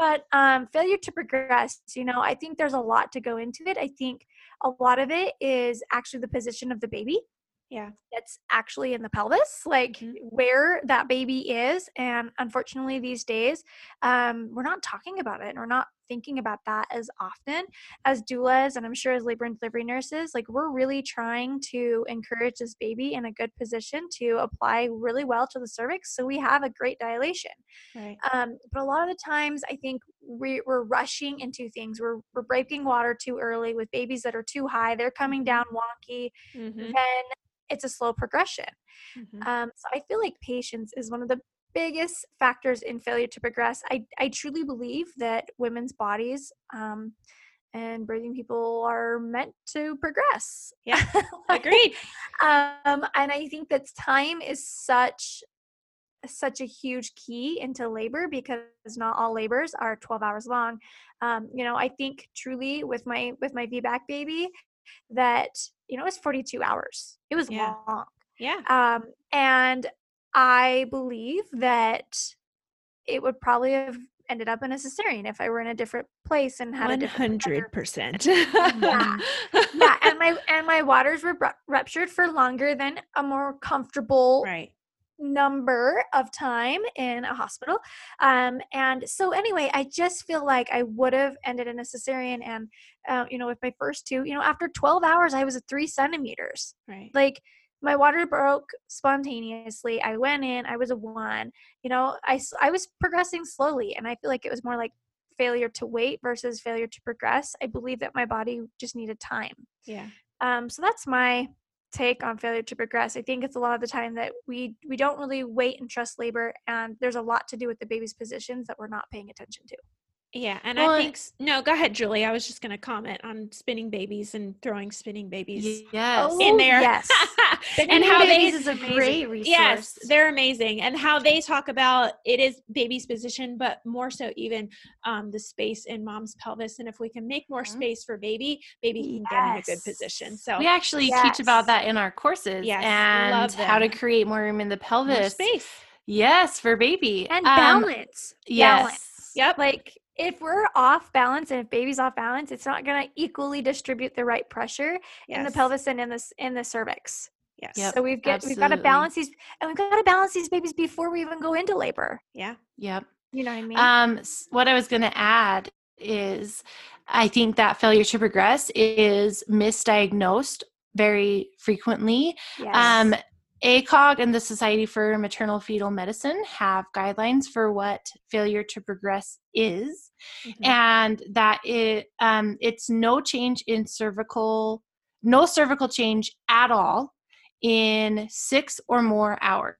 but um, failure to progress you know i think there's a lot to go into it i think a lot of it is actually the position of the baby Yeah. that's actually in the pelvis like Mhm. where that baby is and unfortunately these days um, we're not talking about it and we're not thinking about that as often as doulas and i'm sure as labor and delivery nurses like we're really trying to encourage this baby in a good position to apply really well to the cervix so we have a great dilation Right. um, but a lot of the times, I think we, we're rushing into things. We're, we're breaking water too early with babies that are too high. They're coming down wonky. Mhm. Then it's a slow progression. Mhm. Um, so I feel like patience is one of the biggest factors in failure to progress. I, I truly believe that women's bodies um, and breathing people are meant to progress. Yeah. Agreed. um, and I think that time is such such a huge key into labor because not all labors are 12 hours long. Um, you know, I think truly with my with my VBAC baby that you know it was 42 hours. It was Yeah. long. Yeah. Um, and I believe that it would probably have ended up in a cesarean if I were in a different place and had a One different provider hundred percent. Yeah. yeah, and my and my waters were ruptured for longer than a more comfortable Right. number of time in a hospital. Um, and so anyway, I just feel like I would have ended in a cesarean, and uh, you know, with my first two, you know, after 12 hours, I was at three centimeters. Right. Like my water broke spontaneously. I went in. I was a one. You know, I, I was progressing slowly, and I feel like it was more like failure to wait versus failure to progress. I believe that my body just needed time. Yeah. Um, so that's my take on failure to progress. I think it's a lot of the time that we we don't really wait and trust labor, and there's a lot to do with the baby's positions that we're not paying attention to. Yeah, and Well, I think no. Go ahead, Julie. I was just going to comment on spinning babies and throwing spinning babies Yes. Oh, in there. yes. and Spinning how they babies is a amazing. great resource. Yes, they're amazing. And how they talk about it is baby's position, but more so even um, the space in mom's pelvis. And if we can make more Mhm. space for baby, baby can get in a good position. So We actually teach about that in our courses Yes, and how to create more room in the more pelvis. space. Yes, for baby. and Um, balance. Yes. Balance. Yep. Like if we're off balance and if baby's off balance, it's not going to equally distribute the right pressure in the pelvis and in the in the cervix. Yes. Yep. So we've get we've got to balance these and we've got to balance these babies before we even go into labor. Yeah. Yep. You know what I mean? Um, what I was going to add is I think that failure to progress is misdiagnosed very frequently. yes. Um, ACOG and the Society for Maternal Fetal Medicine have guidelines for what failure to progress is, Mhm. and that it um, it's no change in cervical, no cervical change at all in six or more hours.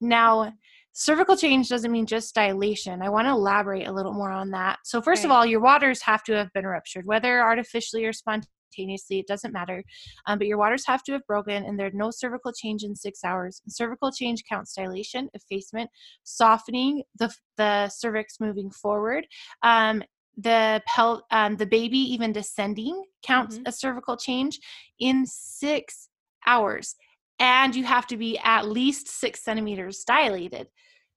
Now, cervical change doesn't mean just dilation. I want to elaborate a little more on that. So, first of all, your waters have to have been ruptured, whether artificially or spontaneously, it doesn't matter. Um, but your waters have to have broken, and there's no cervical change in six hours. cervical change counts dilation, effacement, softening the the cervix moving forward. Um, the pel- um, the baby even descending counts Mhm. a cervical change in six hours and you have to be at least six centimeters dilated.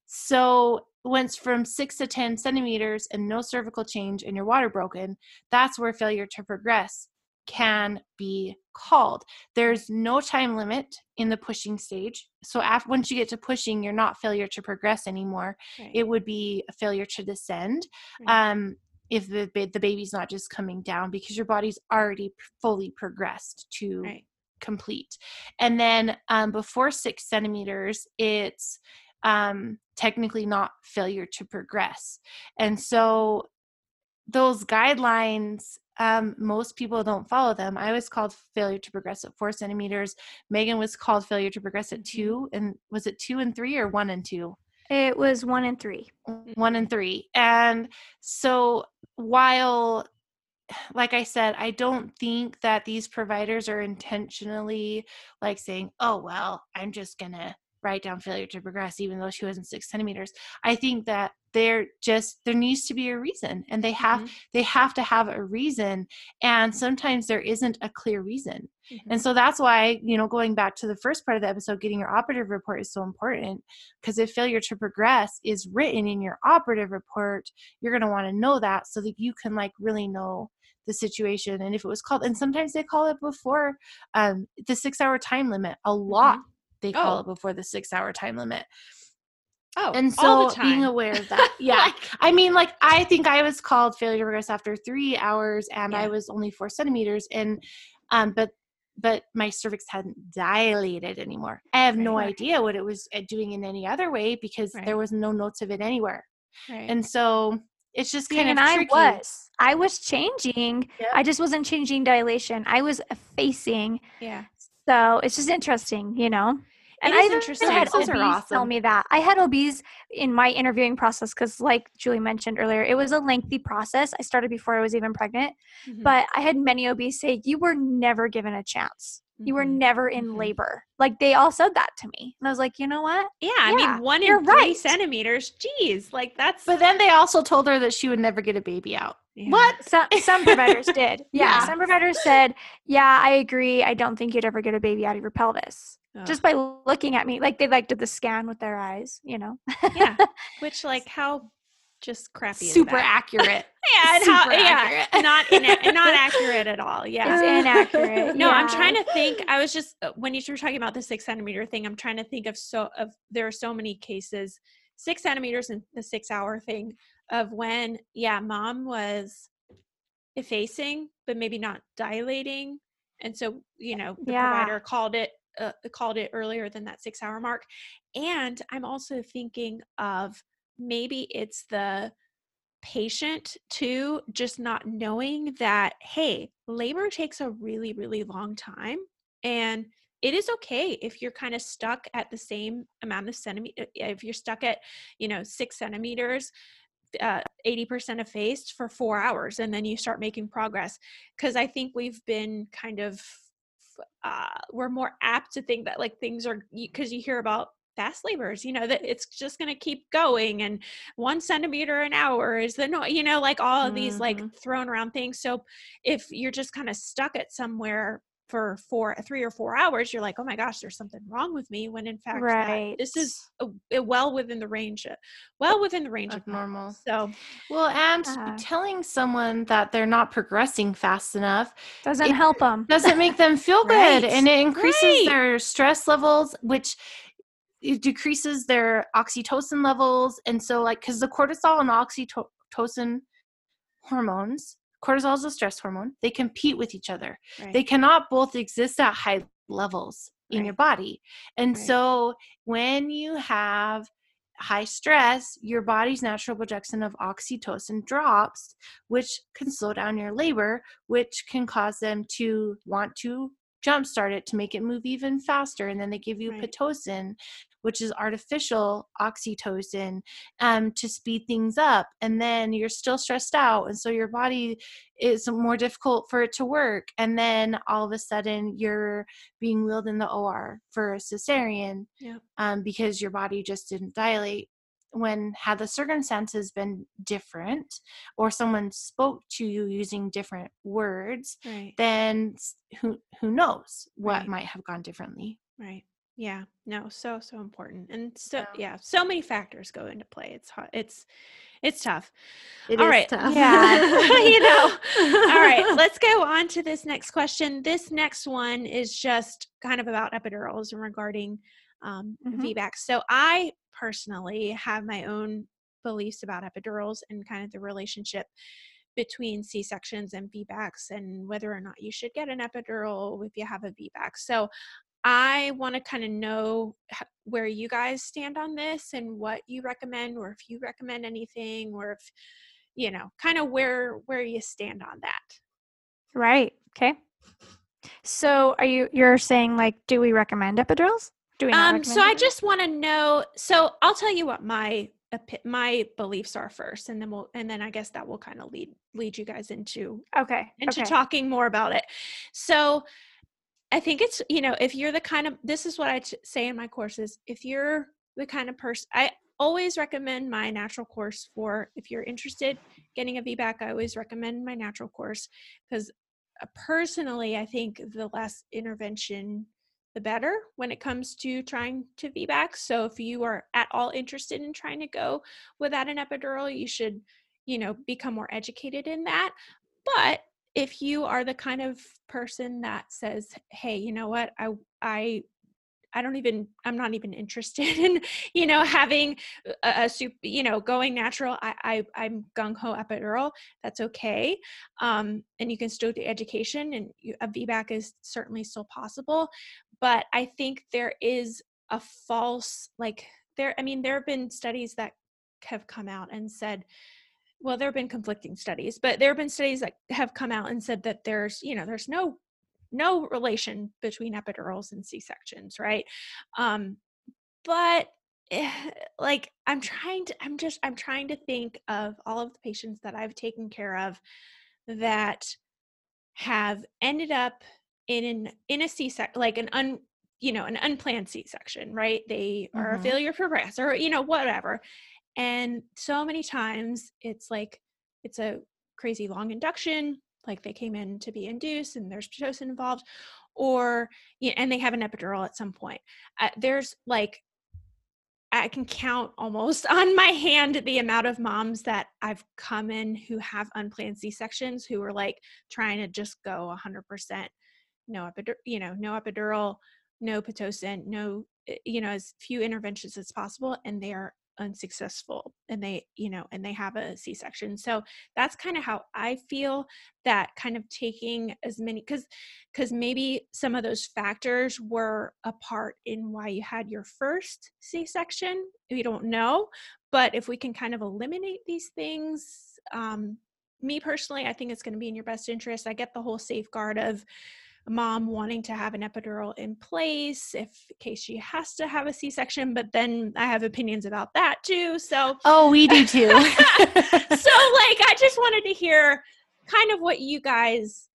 So once from six to 10 centimeters and no cervical change and your water broken, that's where failure to progress can be called. There's no time limit in the pushing stage. So after, once you get to pushing, you're not failure to progress anymore. Right. It would be a failure to descend. Right. Um, if the the baby's not just coming down because your body's already fully progressed to right. complete. And then um, before six centimeters, it's um, technically not failure to progress. And so those guidelines, um, most people don't follow them. I was called failure to progress at four centimeters. Megan was called failure to progress at Mhm. two. And was it two and three or one and two? it was one and three. one and three. And so while like I said, I don't think that these providers are intentionally like saying, oh, well, I'm just going to write down failure to progress, even though she wasn't six centimeters. I think that there just there needs to be a reason and they have mm-hmm. they have to have a reason and sometimes there isn't a clear reason mm-hmm. and so that's why you know going back to the first part of the episode getting your operative report is so important because if failure to progress is written in your operative report you're going to want to know that so that you can like really know the situation and if it was called and sometimes they call it before um, the six hour time limit a lot mm-hmm. They call oh. it before the six hour time limit Oh, and so being aware of that, yeah. like, I mean, like I think I was called failure to progress after three hours, and yeah. I was only four centimeters, and um, but but my cervix hadn't dilated anymore. I have right. no idea what it was uh, doing in any other way because right. there was no notes of it anywhere, right. and so it's just kind and of tricky. I was I was changing. Yep. I just wasn't changing dilation. I was effacing. Yeah. So it's just interesting, you know. And I interesting. had Those OBs awesome. tell me that. I had OBs in my interviewing process because, like Julie mentioned earlier, it was a lengthy process. I started before I was even pregnant, mm-hmm. but I had many OBs say, You were never given a chance. You were mm-hmm. never in mm-hmm. labor. Like they all said that to me. And I was like, you know what? Yeah, I mean, one in three right. centimeters. Geez, like that's. But then they also told her that she would never get a baby out. Yeah. What? Some, some providers did. Yeah, yeah, Some providers said, yeah, I agree. I don't think you'd ever get a baby out of your pelvis just by looking at me like they like did the scan with their eyes you know yeah which like how just crappy super accurate yeah, super how, accurate. yeah not ina- not accurate at all yeah it's inaccurate no yeah. i'm trying to think i was just uh, when you were talking about the six centimeter thing i'm trying to think of so of there are so many cases six centimeters and the six hour thing of when yeah mom was effacing but maybe not dilating and so you know the yeah. provider called it uh, called it earlier than that six hour mark. And I'm also thinking of maybe it's the patient too, just not knowing that, hey, labor takes a really, really long time. And it is okay if you're kind of stuck at the same amount of centimeter, if you're stuck at, you know, six centimeters, uh, 80% effaced for four hours, and then you start making progress. Because I think we've been kind of uh, we're more apt to think that like things are because you hear about fast labors you know that it's just going to keep going and one centimeter an hour is the no you know like all of these mm-hmm. like thrown around things so if you're just kind of stuck at somewhere for four three or four hours you're like oh my gosh there's something wrong with me when in fact right. this is a, a well within the range of, well within the range of, of normal so well and uh, telling someone that they're not progressing fast enough doesn't help them doesn't make them feel good and it increases right. their stress levels which it decreases their oxytocin levels and so like because the cortisol and oxytocin hormones cortisol is a stress hormone they compete with each other right. they cannot both exist at high levels in right. your body and right. so when you have high stress your body's natural projection of oxytocin drops which can slow down your labor which can cause them to want to jumpstart it to make it move even faster and then they give you pitocin which is artificial oxytocin, um, to speed things up. And then you're still stressed out. And so your body is more difficult for it to work. And then all of a sudden you're being wheeled in the OR for a cesarean yeah. um, because your body just didn't dilate when had the circumstances been different or someone spoke to you using different words right. then who who knows what right. might have gone differently right yeah, no, so so important, and so yeah, yeah so many factors go into play. It's hard. It's it's tough. It All right, tough. yeah, you know. All right, let's go on to this next question. This next one is just kind of about epidurals and regarding um, mm-hmm. VBAC. So I personally have my own beliefs about epidurals and kind of the relationship between C sections and VBACs and whether or not you should get an epidural if you have a VBAC. So I want to kind of know where you guys stand on this and what you recommend, or if you recommend anything, or if you know, kind of where where you stand on that. Right. Okay. So, are you you're saying like, do we recommend epidurals? Do we? um. So I just want to know. So I'll tell you what my my beliefs are first and then we'll and then i guess that will kind of lead lead you guys into okay into okay. talking more about it so i think it's you know if you're the kind of this is what I t- say in my courses if you're the kind of person i always recommend my natural course for if you're interested getting a vbac i always recommend my natural course because uh, personally i think the less intervention the better when it comes to trying to VBAC. So if you are at all interested in trying to go without an epidural, you should, you know, become more educated in that. But if you are the kind of person that says, "Hey, you know what? I I I don't even I'm not even interested in you know having a, a soup you know going natural. I, I I'm gung ho epidural. That's okay. Um, and you can still do education and you, a VBAC is certainly still possible but I think there is a false like there I mean there have been studies that have come out and said well there have been conflicting studies but there have been studies that have come out and said that there's you know there's no no relation between epidurals and c-sections right? Um but eh, like i'm trying to i'm just i'm trying to think of all of the patients that i've taken care of that have ended up in an in a c-section like an un you know an unplanned c-section right? They are mm-hmm. a failure for breast or you know whatever and so many times it's like it's a crazy long induction like they came in to be induced and there's pitocin involved or and they have an epidural at some point. Uh, there's like i can count almost on my hand the amount of moms that i've come in who have unplanned c-sections who are like trying to just go 100% no epidural you know no epidural no pitocin no eh, you know as few interventions as possible and they are unsuccessful and they you know and they have a c-section. So that's kind of how i feel that kind of taking as many because because maybe some of those factors were a part in why you had your first c-section we don't know but if we can kind of eliminate these things um me personally i think it's going to be in your best interest. I get the whole safeguard of mom wanting to have an epidural in place if in case she has to have a c-section but then i have opinions about that too so oh we do too. So like i just wanted to hear kind of what you guys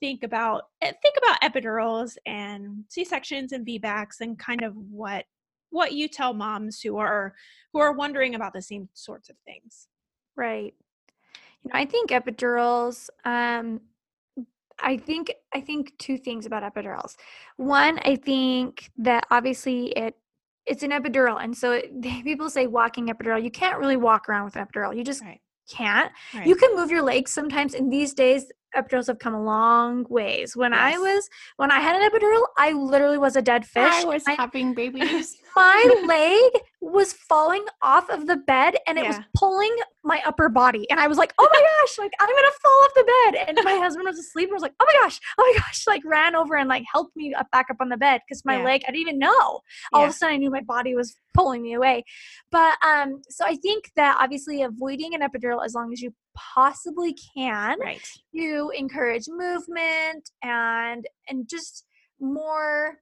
think about eh, think about epidurals and c-sections and vbacs and kind of what what you tell moms who are who are wondering about the same sorts of things. Right. You know i think epidurals um I think I think two things about epidurals. One, I think that obviously it it's an epidural, and so it, people say walking epidural. You can't really walk around with an epidural. You just right. can't. Right. You can move your legs sometimes. In these days, epidurals have come a long ways. When yes. I was when I had an epidural, I literally was a dead fish. I was having babies. my leg was falling off of the bed and it yeah. was pulling my upper body. And I was like, oh my gosh, like I'm gonna fall off the bed. And my husband was asleep and was like, oh my gosh, oh my gosh, like ran over and like helped me up back up on the bed because my yeah. leg, I didn't even know. All yeah. of a sudden I knew my body was pulling me away. But um, so I think that obviously avoiding an epidural as long as you possibly can right. to encourage movement and and just more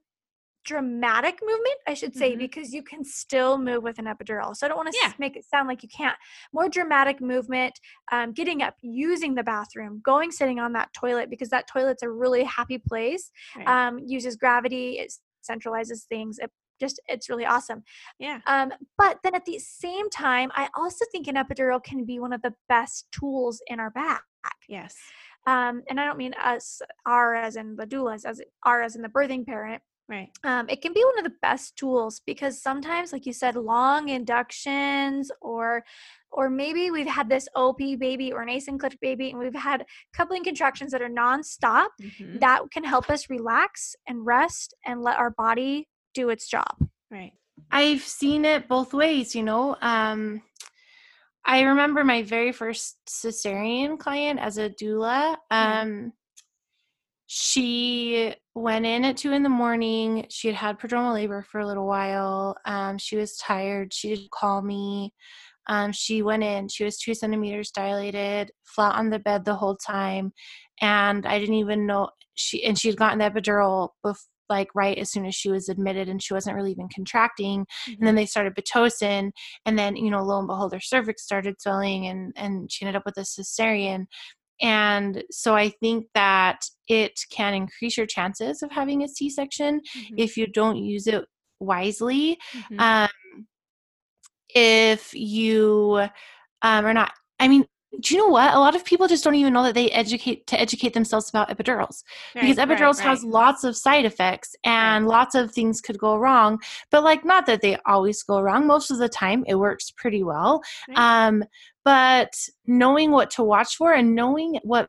dramatic movement, I should say, mm-hmm. because you can still move with an epidural. So I don't want to yeah. make it sound like you can't. More dramatic movement, um, getting up, using the bathroom, going sitting on that toilet because that toilet's a really happy place. Right. Um, uses gravity, it centralizes things. It just it's really awesome. Yeah. Um, but then at the same time, I also think an epidural can be one of the best tools in our back. Yes. Um, and I don't mean us, our as in the doulas, as our as in the birthing parent, Right. Um, it can be one of the best tools because sometimes, like you said, long inductions or or maybe we've had this OP baby or an asynclitic baby and we've had coupling contractions that are nonstop. Mm-hmm. That can help us relax and rest and let our body do its job. Right. I've seen it both ways, you know. Um, I remember my very first cesarean client as a doula. Um, she went in at two in the morning. She had had prodromal labor for a little while. Um, she was tired. She didn't call me. Um, she went in. She was two centimeters dilated, flat on the bed the whole time, and I didn't even know she. And she had gotten the epidural bef- like right as soon as she was admitted and she wasn't really even contracting Mm-hmm. and then they started pitocin and then you know lo and behold her cervix started swelling and and she ended up with a cesarean and so i think that it can increase your chances of having a c-section Mhm. if you don't use it wisely Mhm. um, if you um, are not i mean do you know what? A lot of people just don't even know that they educate to educate themselves about epidurals. Because Right, right, epidurals has lots of side effects and lots of things could go wrong but like not that they always go wrong. Most of the time it works pretty well Right. um but knowing what to watch for and knowing what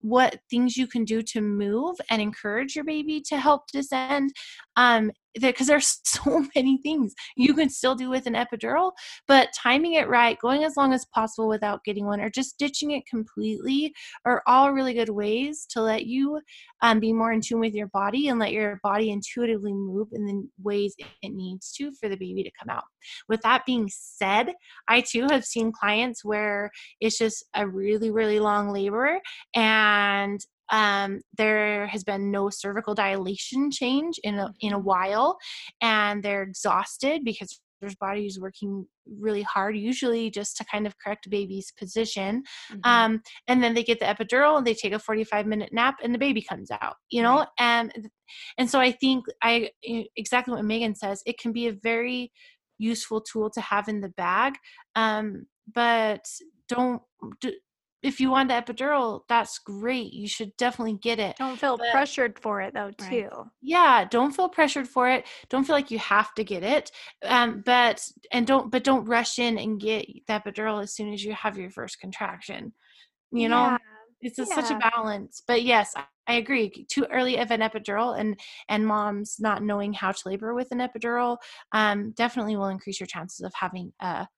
what things you can do to move and encourage your baby to help descend um because there's so many things you can still do with an epidural but timing it right going as long as possible without getting one or just ditching it completely are all really good ways to let you um, be more in tune with your body and let your body intuitively move in the ways it needs to for the baby to come out. With that being said i too have seen clients where it's just a really really long labor and um, there has been no cervical dilation change in a in a while, and they're exhausted because their body is working really hard, usually just to kind of correct baby's position. Mhm. Um, and then they get the epidural and they take a 45 minute nap and the baby comes out, you know? And and so I think I exactly what Megan says, it can be a very useful tool to have in the bag. Um, but don't if you want the epidural, that's great. You should definitely get it. Don't feel But- pressured for it though, Right. too. Yeah, don't feel pressured for it. Don't feel like you have to get it. Um, but and don't but don't rush in and get the epidural as soon as you have your first contraction. You know, Yeah. it's a, such a balance. But yes, I, I agree. Too early of an epidural and and moms not knowing how to labor with an epidural um, definitely will increase your chances of having a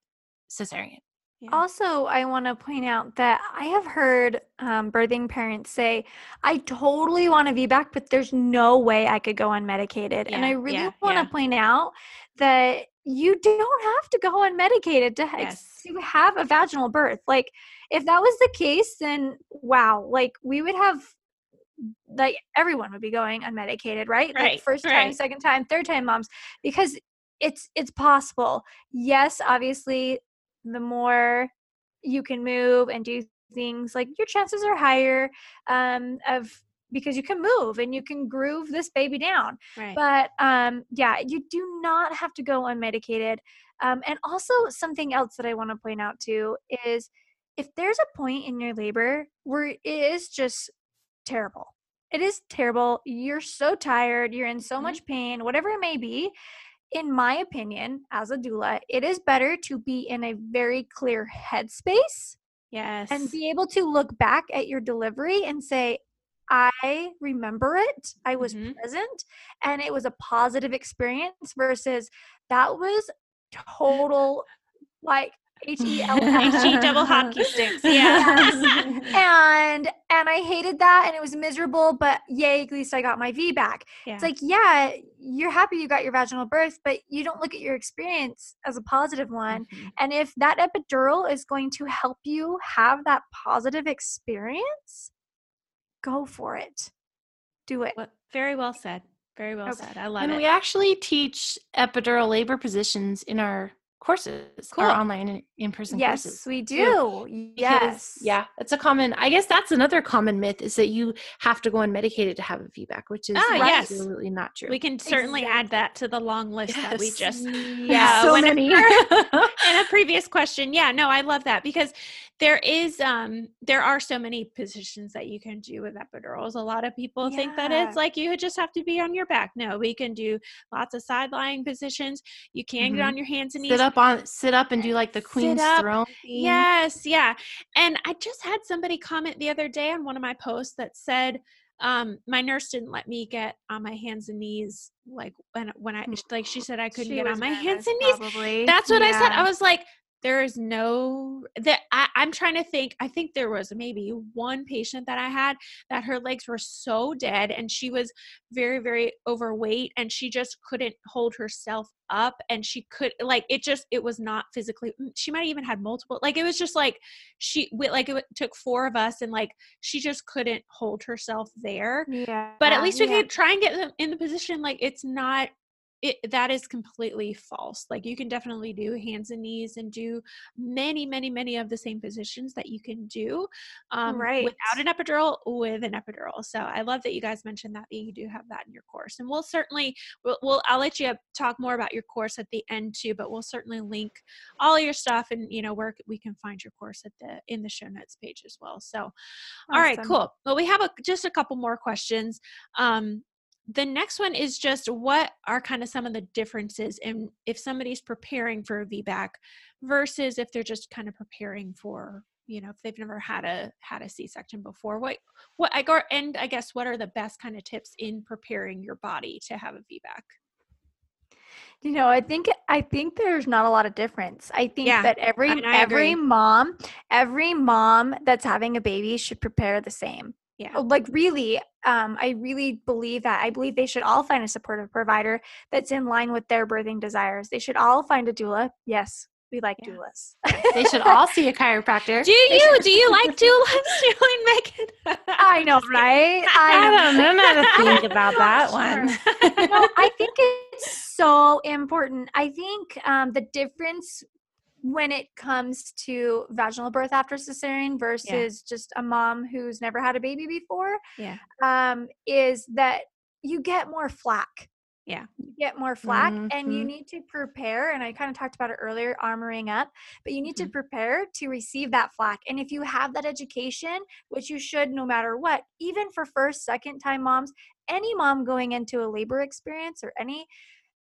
cesarean. Yeah. Also, I want to point out that I have heard um, birthing parents say, I totally want to VBAC, but there's no way I could go unmedicated. and I really yeah, want to yeah. point out that you don't have to go unmedicated to, Yes. to have a vaginal birth. Like, if that was the case, then wow, like we would have, like, everyone would be going unmedicated, right? Like, Right, first time, right. second time, third time moms, because it's it's possible. Yes, obviously, the more you can move and do things like your chances are higher um, of because you can move and you can groove this baby down right. but um, yeah you do not have to go unmedicated um, and also something else that i want to point out too is if there's a point in your labor where it is just terrible it is terrible you're so tired you're in so Mhm. much pain whatever it may be in my opinion as a doula it is better to be in a very clear headspace yes. and be able to look back at your delivery and say i remember it i was Mhm. present and it was a positive experience versus that was total like h-e-l HE double hockey sticks. Yeah. and and i hated that and it was miserable but yay at least i got my VBAC yeah. it's like yeah you're happy you got your vaginal birth but you don't look at your experience as a positive one Mhm. and if that epidural is going to help you have that positive experience, go for it. Do it. Well, very well said. Very well Okay. said. I love and it. And we actually teach epidural labor positions in our courses, Cool. our online and in-person Yes, courses. we too. do. Because, Yes. Yeah, it's a common. I guess that's another common myth is that you have to go unmedicated to have a VBAC, which is Ah, yes. absolutely not true. we can certainly add that to the long list that we just Yeah. so many. in a previous question yeah no i love that because there is um there are so many positions that you can do with epidurals a lot of people think that it's like you just have to be on your back no we can do lots of side lying positions you can get Mhm. on your hands and knees up on sit up and do like the queen's throne. thing. Yes, yeah. And I just had somebody comment the other day on one of my posts that said, um, my nurse didn't let me get on my hands and knees like when when I like she said I couldn't She get on my hands and knees. Probably. That's what I said. I was like, there is no that I, i'm trying to think i think there was maybe one patient that i had that her legs were so dead and she was very very overweight and she just couldn't hold herself up and she could like it just it was not physically mm, she might even had multiple like it was just like she like it took four of us and like she just couldn't hold herself there Yeah. but at least we yeah. could try and get them in the position like it's not it that is completely false like you can definitely do hands and knees and do many many many of the same positions that you can do um, Right. without an epidural with an epidural so i love that you guys mentioned that that you do have that in your course and we'll certainly we'll, we'll i'll let you talk more about your course at the end too but we'll certainly link all your stuff and you know where we can find your course at the in the show notes page as well so all right, cool. Well, we have a, just a couple more questions. Um, the next one is just what are kind of some of the differences in if somebody's preparing for a VBAC versus if they're just kind of preparing for you know if they've never had a had a C-section before. What what I go and I guess what are the best kind of tips in preparing your body to have a VBAC? You know, I think I think there's not a lot of difference. I think Yeah, that every and I every agree. mom, every mom that's having a baby should prepare the same. Yeah. Oh, Like really, um, I really believe that. I believe they should all find a supportive provider that's in line with their birthing desires. They should all find a doula. Yes, we like Yeah. doulas. They should all see a chiropractor. Do you do you like doulas, Julie Megan? I know, right? I don't know how to think about that one. no, I think it's so important. I think um, the difference when it comes to vaginal birth after cesarean versus just a mom who's never had a baby before Yeah. um, is that you get more flack. Yeah. You get more flack and you Mhm. need to prepare. And I kind of talked about it earlier, armoring up, but you need to prepare to receive that flack. And if you have that education, which you should no matter what, even for first, second time moms, any mom going into a labor experience or any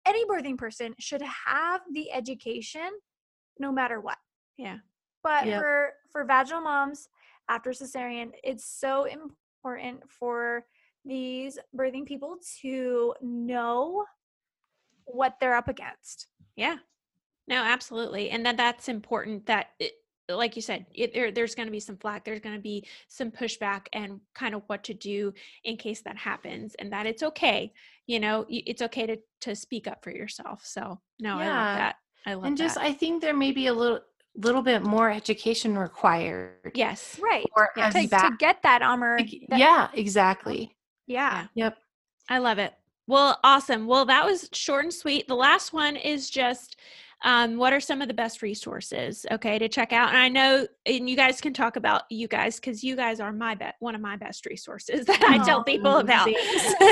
any birthing person should have the education no matter what. Yeah. But Yep. for for vaginal moms after cesarean, it's so important for these birthing people to know what they're up against. Yeah. No, absolutely. And that that's important that it, like you said, it, there, there's going to be some flack, there's going to be some pushback and kind of what to do in case that happens and that it's okay. You know, it's okay to, to speak up for yourself. So no, I love that. I love and just that. I think there may be a little little bit more education required. yes. Right. Yeah, To, to get that armor. that- yeah, exactly. Yeah. Yep. I love it. Well, awesome. Well, that was short and sweet. The last one is just um, what are some of the best resources, okay, to check out? And I know, and you guys can talk about you guys because you guys are my bet, one of my best resources that I tell people about.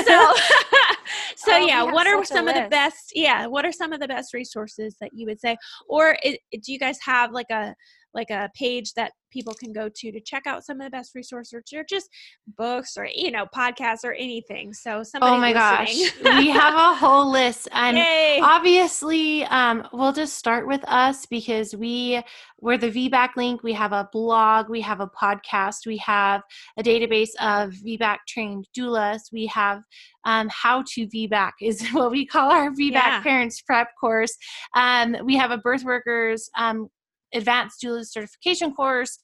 So, so Oh, yeah, what are some of the best? Yeah, what are some of the best resources that you would say? Or do you guys have like a like a page that people can go to to check out some of the best resources or just books or you know podcasts or anything so somebody Oh my gosh. we have a whole list. And Yay. obviously um, we'll just start with us because we we're the vbac link we have a blog we have a podcast we have a database of vbac trained doulas we have um, how to vbac is what we call our vbac Yeah. parents prep course um, we have a birth workers um, advanced doula certification course.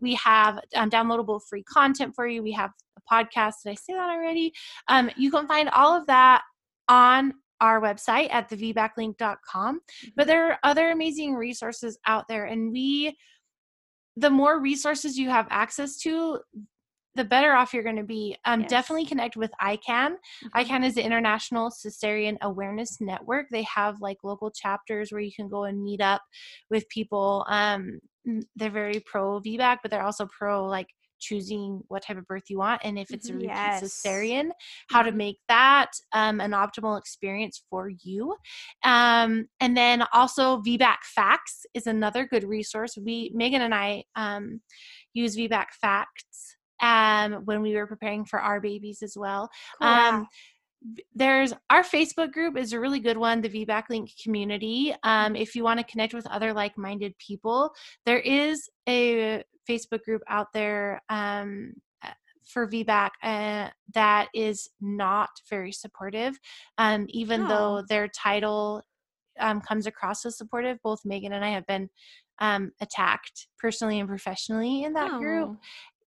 We have um, downloadable free content for you. We have a podcast. Did i say that already? Um, you can find all of that on our website at thevbaclink.com. But there are other amazing resources out there, and we, the more resources you have access to, the better off you're going to be. Um, Yes. Definitely connect with ICAN. Mhm. ICAN is the International Cesarean Awareness Network. They have like local chapters where you can go and meet up with people. Um, they're very pro VBAC, but they're also pro like choosing what type of birth you want and if it's a Mhm. repeat Yes. cesarean how to Mhm. make that um, an optimal experience for you um, and then also vbac facts is another good resource we megan and i um, use vbac facts um, when we were preparing for our babies as well Cool. um, there's our Facebook group is a really good one, the VBAC Link community. Um, if you want to connect with other like-minded people, there is a Facebook group out there um, uh, for VBAC uh, that is not very supportive, um, even though Oh. their title um, comes across as supportive. Both Megan and I have been um, attacked personally and professionally in that group Oh.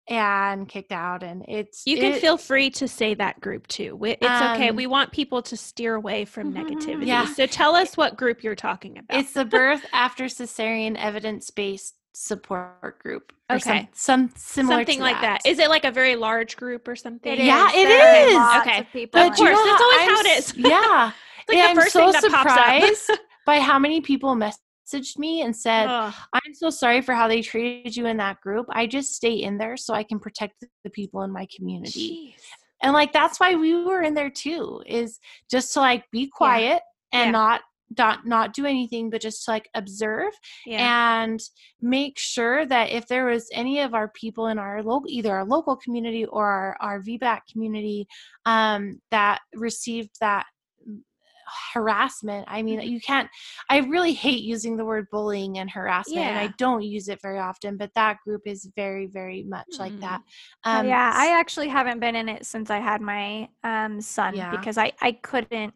And kicked out and it's You can it- feel free to say that group too. We- It's okay. Um, We want people to steer away from negativity. Yeah. So tell us what group you're talking about. it's the birth after cesarean evidence-based support group or some- Okay. some, similar something to like that. Is it like a very large group or something? It Yeah, is. it There is. lots Okay. of people Of in course, it. that's always I'm how it is yeah It's like Yeah, the I'm first so thing that surprised pops up. by how many people messaged me and said Ugh. i'm so sorry for how they treated you in that group i just stay in there so i can protect the people in my community Jeez. and like that's why we were in there too is just to like be quiet and Yeah. not not not do anything but just to like observe Yeah. and make sure that if there was any of our people in our local either our local community or our, our vbac community um, that received that harassment i mean you can't i really hate using the word bullying and harassment and i don't use it very often but that group is very very much like that Oh, um, yeah, I actually haven't been in it since I had my um, son Yeah. because I I couldn't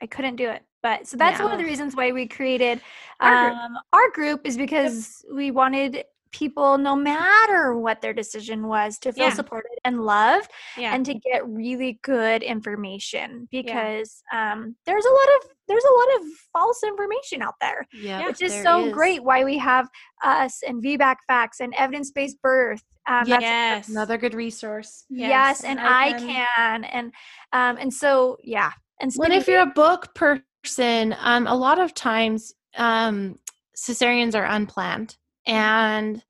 I couldn't do it. But so that's one of the reasons why we created Our group. um, our group is because we wanted people, no matter what their decision was, to feel Yeah. supported and loved, yeah. and to get really good information because um, there's a lot of there's a lot of false information out there yeah, which is so is. great why we have us and VBAC facts and evidence-based birth. Um, Yeah. that's- yes. another good resource yes, Yes, and I I can- can. And um, and so yeah. And Well, if you're a book person, um, a lot of times um, cesareans are unplanned, and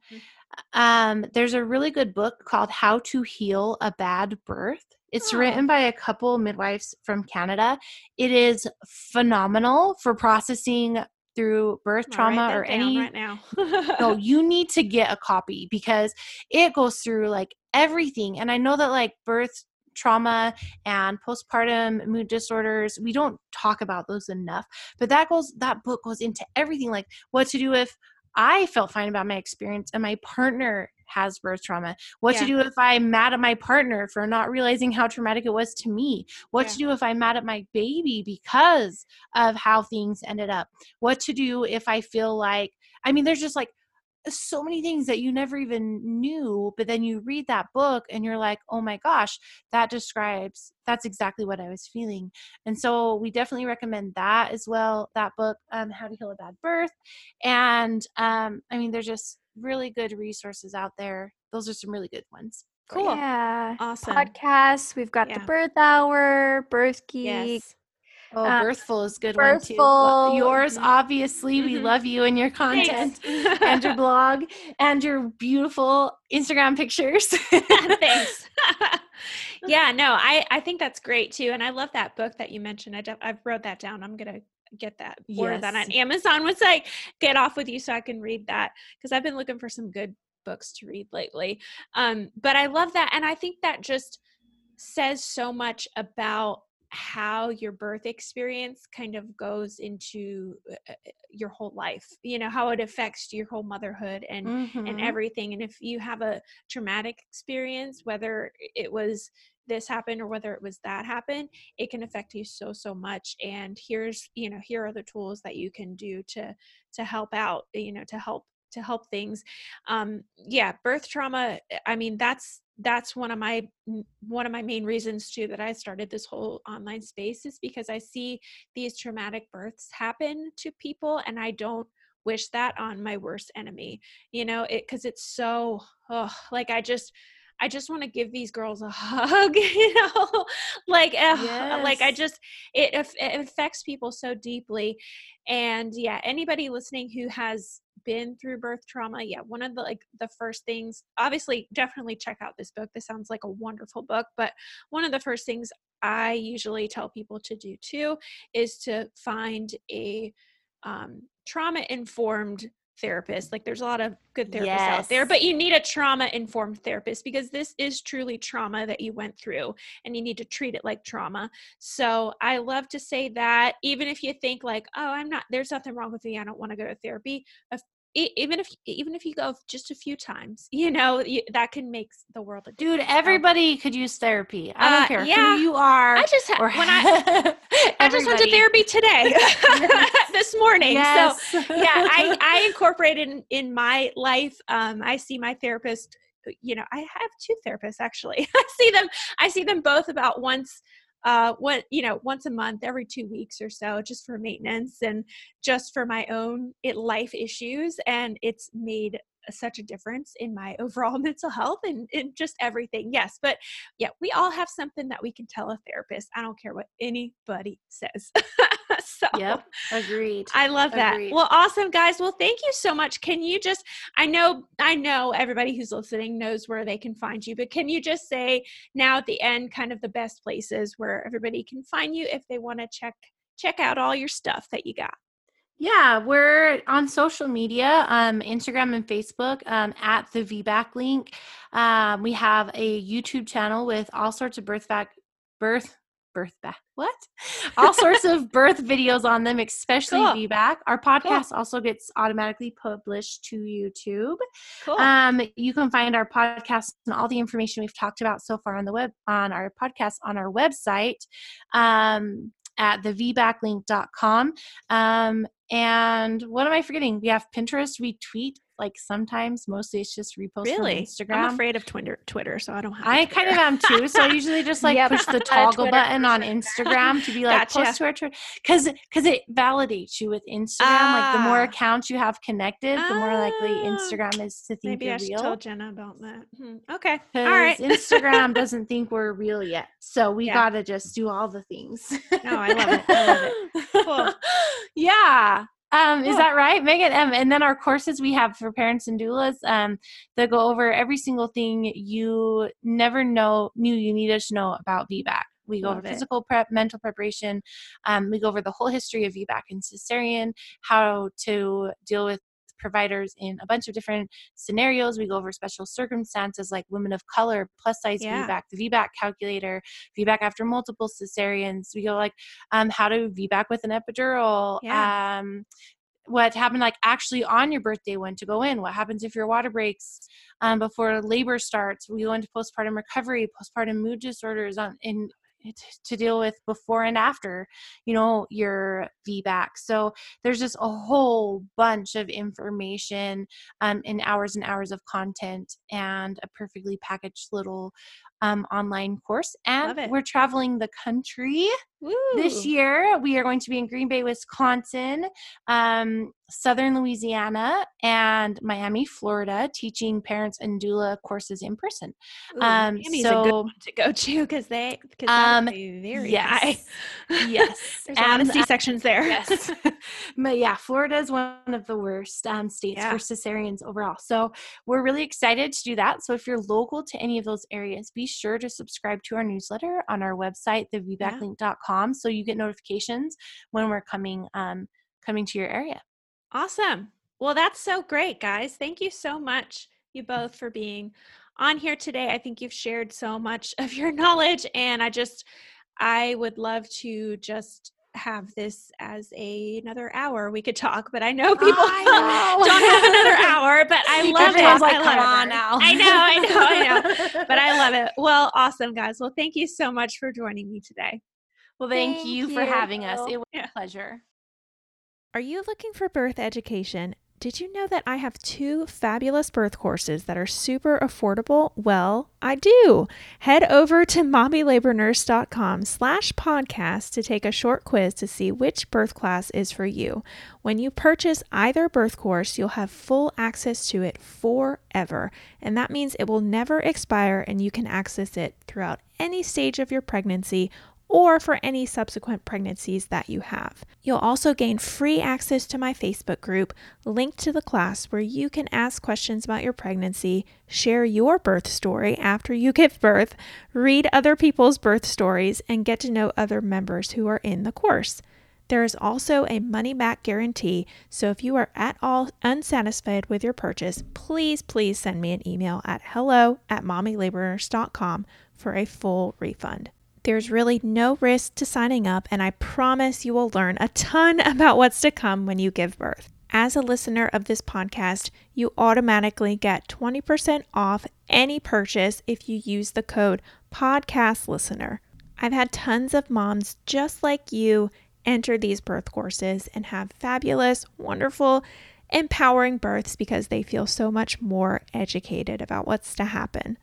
um, there's a really good book called "How to Heal a Bad Birth." It's Oh. written by a couple midwives from Canada. It is phenomenal for processing through birth trauma or any right now. no, you need to get a copy because it goes through like everything. And I know that like birth trauma and postpartum mood disorders, we don't talk about those enough. But that goes that book goes into everything like what to do if I felt fine about my experience and my partner has birth trauma. What to do if I'm mad at my partner for not realizing how traumatic it was to me. What to do if I'm mad at my baby because of how things ended up. What to do if I feel like I mean there's just like so many things that you never even knew but then you read that book and you're like oh my gosh that describes that's exactly what i was feeling and so we definitely recommend that as well that book um, how to heal a bad birth and um, i mean there's just really good resources out there those are some really good ones. Cool. yeah, Awesome. podcasts. We've got the Birth Hour, Birth Geek. Yes. Oh Uh, birthful is a good one too Well, yours mhm. obviously we Mhm. love you and your content and your blog and your beautiful instagram pictures Thanks. yeah, no, I I think that's great too, and I love that book that you mentioned. I I've wrote that down. I'm gonna get that order that on Amazon. Once like, get off with you, so I can read that because I've been looking for some good books to read lately. Um, but I love that, and I think that just says so much about how your birth experience kind of goes into uh, uh, your whole life you know how it affects your whole motherhood and and Mhm. everything. And if you have a traumatic experience, whether it was this happened or whether it was that happened, it can affect you so so much. And here's you know here are the tools that you can do to to help out. You know to help to help things. Um, yeah, birth trauma. I mean that's that's one of my one of my main reasons too that I started this whole online space is because I see these traumatic births happen to people and I don't wish that on my worst enemy you know it because it's so oh, like i just i just want to give these girls a hug you know? Like ugh, like i just it, it affects people so deeply. And yeah anybody listening who has been through birth trauma yeah one of the like the first things obviously definitely check out this book this sounds like a wonderful book but one of the first things i usually tell people to do too is to find a um, trauma informed therapist like there's a lot of good therapists out there but you need a trauma informed therapist because this is truly trauma that you went through and you need to treat it like trauma. So i love to say that even if you think like oh i'm not there's nothing wrong with me i don't want to go to therapy a even if even if you go just a few times you know you, that can make the world a dude everybody could use therapy. I don't uh, care yeah. who you are i just ha- when i i just went to therapy today this morning. Yes. so yeah i i incorporated in, in my life um i see my therapist you know i have two therapists actually. I see them i see them both about once uh what you know once a month every two weeks or so just for maintenance and just for my own it, life issues and it's made such a difference in my overall mental health and, and just everything yes but yeah we all have something that we can tell a therapist i don't care what anybody says so yep agreed i love that agreed. well awesome guys well thank you so much can you just i know i know everybody who's listening knows where they can find you but can you just say now at the end kind of the best places where everybody can find you if they want to check check out all your stuff that you got yeah, we're on social media, um, Instagram and Facebook um, at the VBAC link. Um, we have a YouTube channel with all sorts of birth back, birth birth back what all sorts of birth videos on them especially cool. vbac our podcast cool. also gets automatically published to youtube cool. um you can find our podcast and all the information we've talked about so far on the web on our podcast on our website um at thevbaclink.com um and what am I forgetting? We have Pinterest. We tweet like sometimes. Mostly it's just repost really? on Instagram. I'm afraid of Twitter, Twitter, so I don't have. I kind of am too. So I usually just like push the toggle button on Instagram to be like gotcha. post to our Twitter because because it validates you with Instagram. Like the more ah. accounts you have connected, the more likely ah. Instagram is to think Maybe you're I real. tell Jenna about that. Hmm. Okay, all right. Instagram doesn't think we're real yet, so we yeah. gotta just do all the things. no, I love it. I love it. Cool. yeah. Um, is that right, Megan? Um, and then our courses we have for parents and doulas um, that go over every single thing you never know knew you needed to know about VBAC. We go Love over it. physical prep, mental preparation. Um, we go over the whole history of VBAC and cesarean, how to deal with providers in a bunch of different scenarios. We go over special circumstances like women of color, plus size yeah. VBAC, the VBAC calculator, VBAC after multiple cesareans. We go like um, how to VBAC with an epidural. Yeah. Um, what happened like actually on your birthday when to go in what happens if your water breaks um, before labor starts we go into postpartum recovery postpartum mood disorders on in to deal with before and after you know your vbac so there's just a whole bunch of information um, and hours and hours of content and a perfectly packaged little um, online course. And we're traveling the country Woo. This year, we are going to be in Green Bay, Wisconsin, um, Southern Louisiana, and Miami, Florida, teaching parents and doula courses in person. Ooh, um, Miami's so, a good one to go to because they because um, very yes, high. yes, there's and, a lot of C sections there. Yes, but yeah, Florida is one of the worst um, states yeah. for cesareans overall. So we're really excited to do that. So if you're local to any of those areas, be sure to subscribe to our newsletter on our website, thevbaclink.com. Yeah so you get notifications when we're coming um, coming to your area. Awesome. Well, that's so great, guys. Thank you so much, you both, for being on here today. I think you've shared so much of your knowledge, and I just, I would love to just have this as a, another hour we could talk but i know people I know. don't have another hour but i love it like, I come on now i know i know i know but i love it well awesome guys well thank you so much for joining me today well, thank, thank you, you for having us. It was yeah. a pleasure. Are you looking for birth education? Did you know that I have two fabulous birth courses that are super affordable? Well, I do. Head over to mommylabornurse.com slash podcast to take a short quiz to see which birth class is for you. When you purchase either birth course, you'll have full access to it forever. And that means it will never expire and you can access it throughout any stage of your pregnancy or for any subsequent pregnancies that you have. You'll also gain free access to my Facebook group linked to the class where you can ask questions about your pregnancy, share your birth story after you give birth, read other people's birth stories, and get to know other members who are in the course. There is also a money back guarantee, so if you are at all unsatisfied with your purchase, please, please send me an email at hello at mommylabornurse.com for a full refund. There's really no risk to signing up, and I promise you will learn a ton about what's to come when you give birth. as a listener of this podcast, you automatically get 20% off any purchase if you use the code podcast listener. I've had tons of moms just like you enter these birth courses and have fabulous, wonderful, empowering births because they feel so much more educated about what's to happen.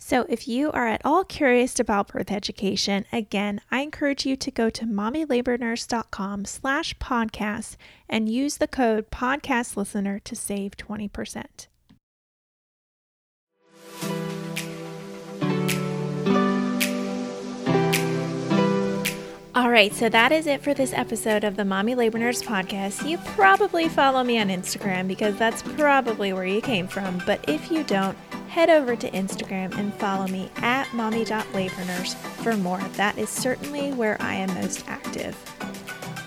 So, if you are at all curious about birth education, again, I encourage you to go to mommylabornurse.com slash podcast and use the code podcast listener to save 20%. All right, so that is it for this episode of the Mommy Labor Nurse podcast. You probably follow me on Instagram because that's probably where you came from. But if you don't, head over to Instagram and follow me at mommy.labornurse for more. That is certainly where I am most active.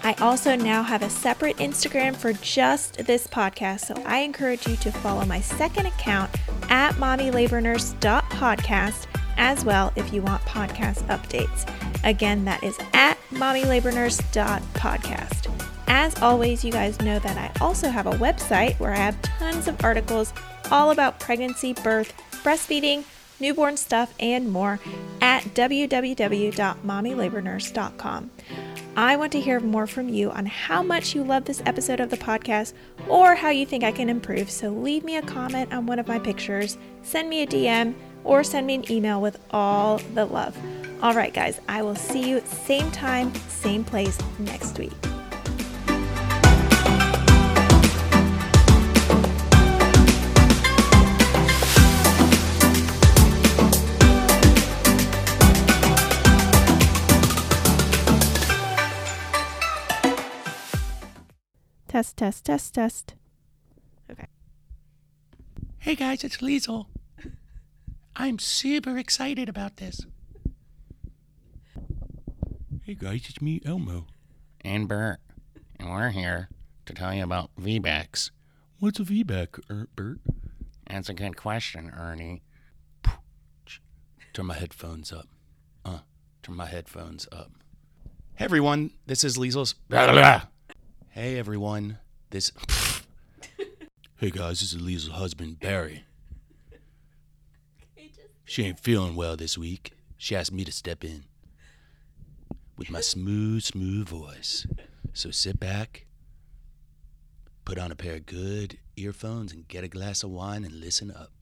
I also now have a separate Instagram for just this podcast, so I encourage you to follow my second account at mommylabornurse.podcast as well if you want podcast updates. Again, that is at mommylabornurse.podcast. As always, you guys know that I also have a website where I have tons of articles all about pregnancy, birth, breastfeeding, newborn stuff, and more at www.mommylabornurse.com. I want to hear more from you on how much you love this episode of the podcast or how you think I can improve. So leave me a comment on one of my pictures, send me a DM, or send me an email with all the love. All right, guys, I will see you same time, same place next week. Test, test, test, test. Okay. Hey guys, it's Liesel. I'm super excited about this. Hey guys, it's me, Elmo. And Bert. And we're here to tell you about VBACs. What's a VBAC, er, Bert? That's a good question, Ernie. Turn my headphones up. Uh, turn my headphones up. Hey everyone, this is Liesel's. Hey everyone, this. hey guys, this is Liesel's husband, Barry. She ain't feeling well this week. She asked me to step in with my smooth, smooth voice. So sit back, put on a pair of good earphones, and get a glass of wine and listen up.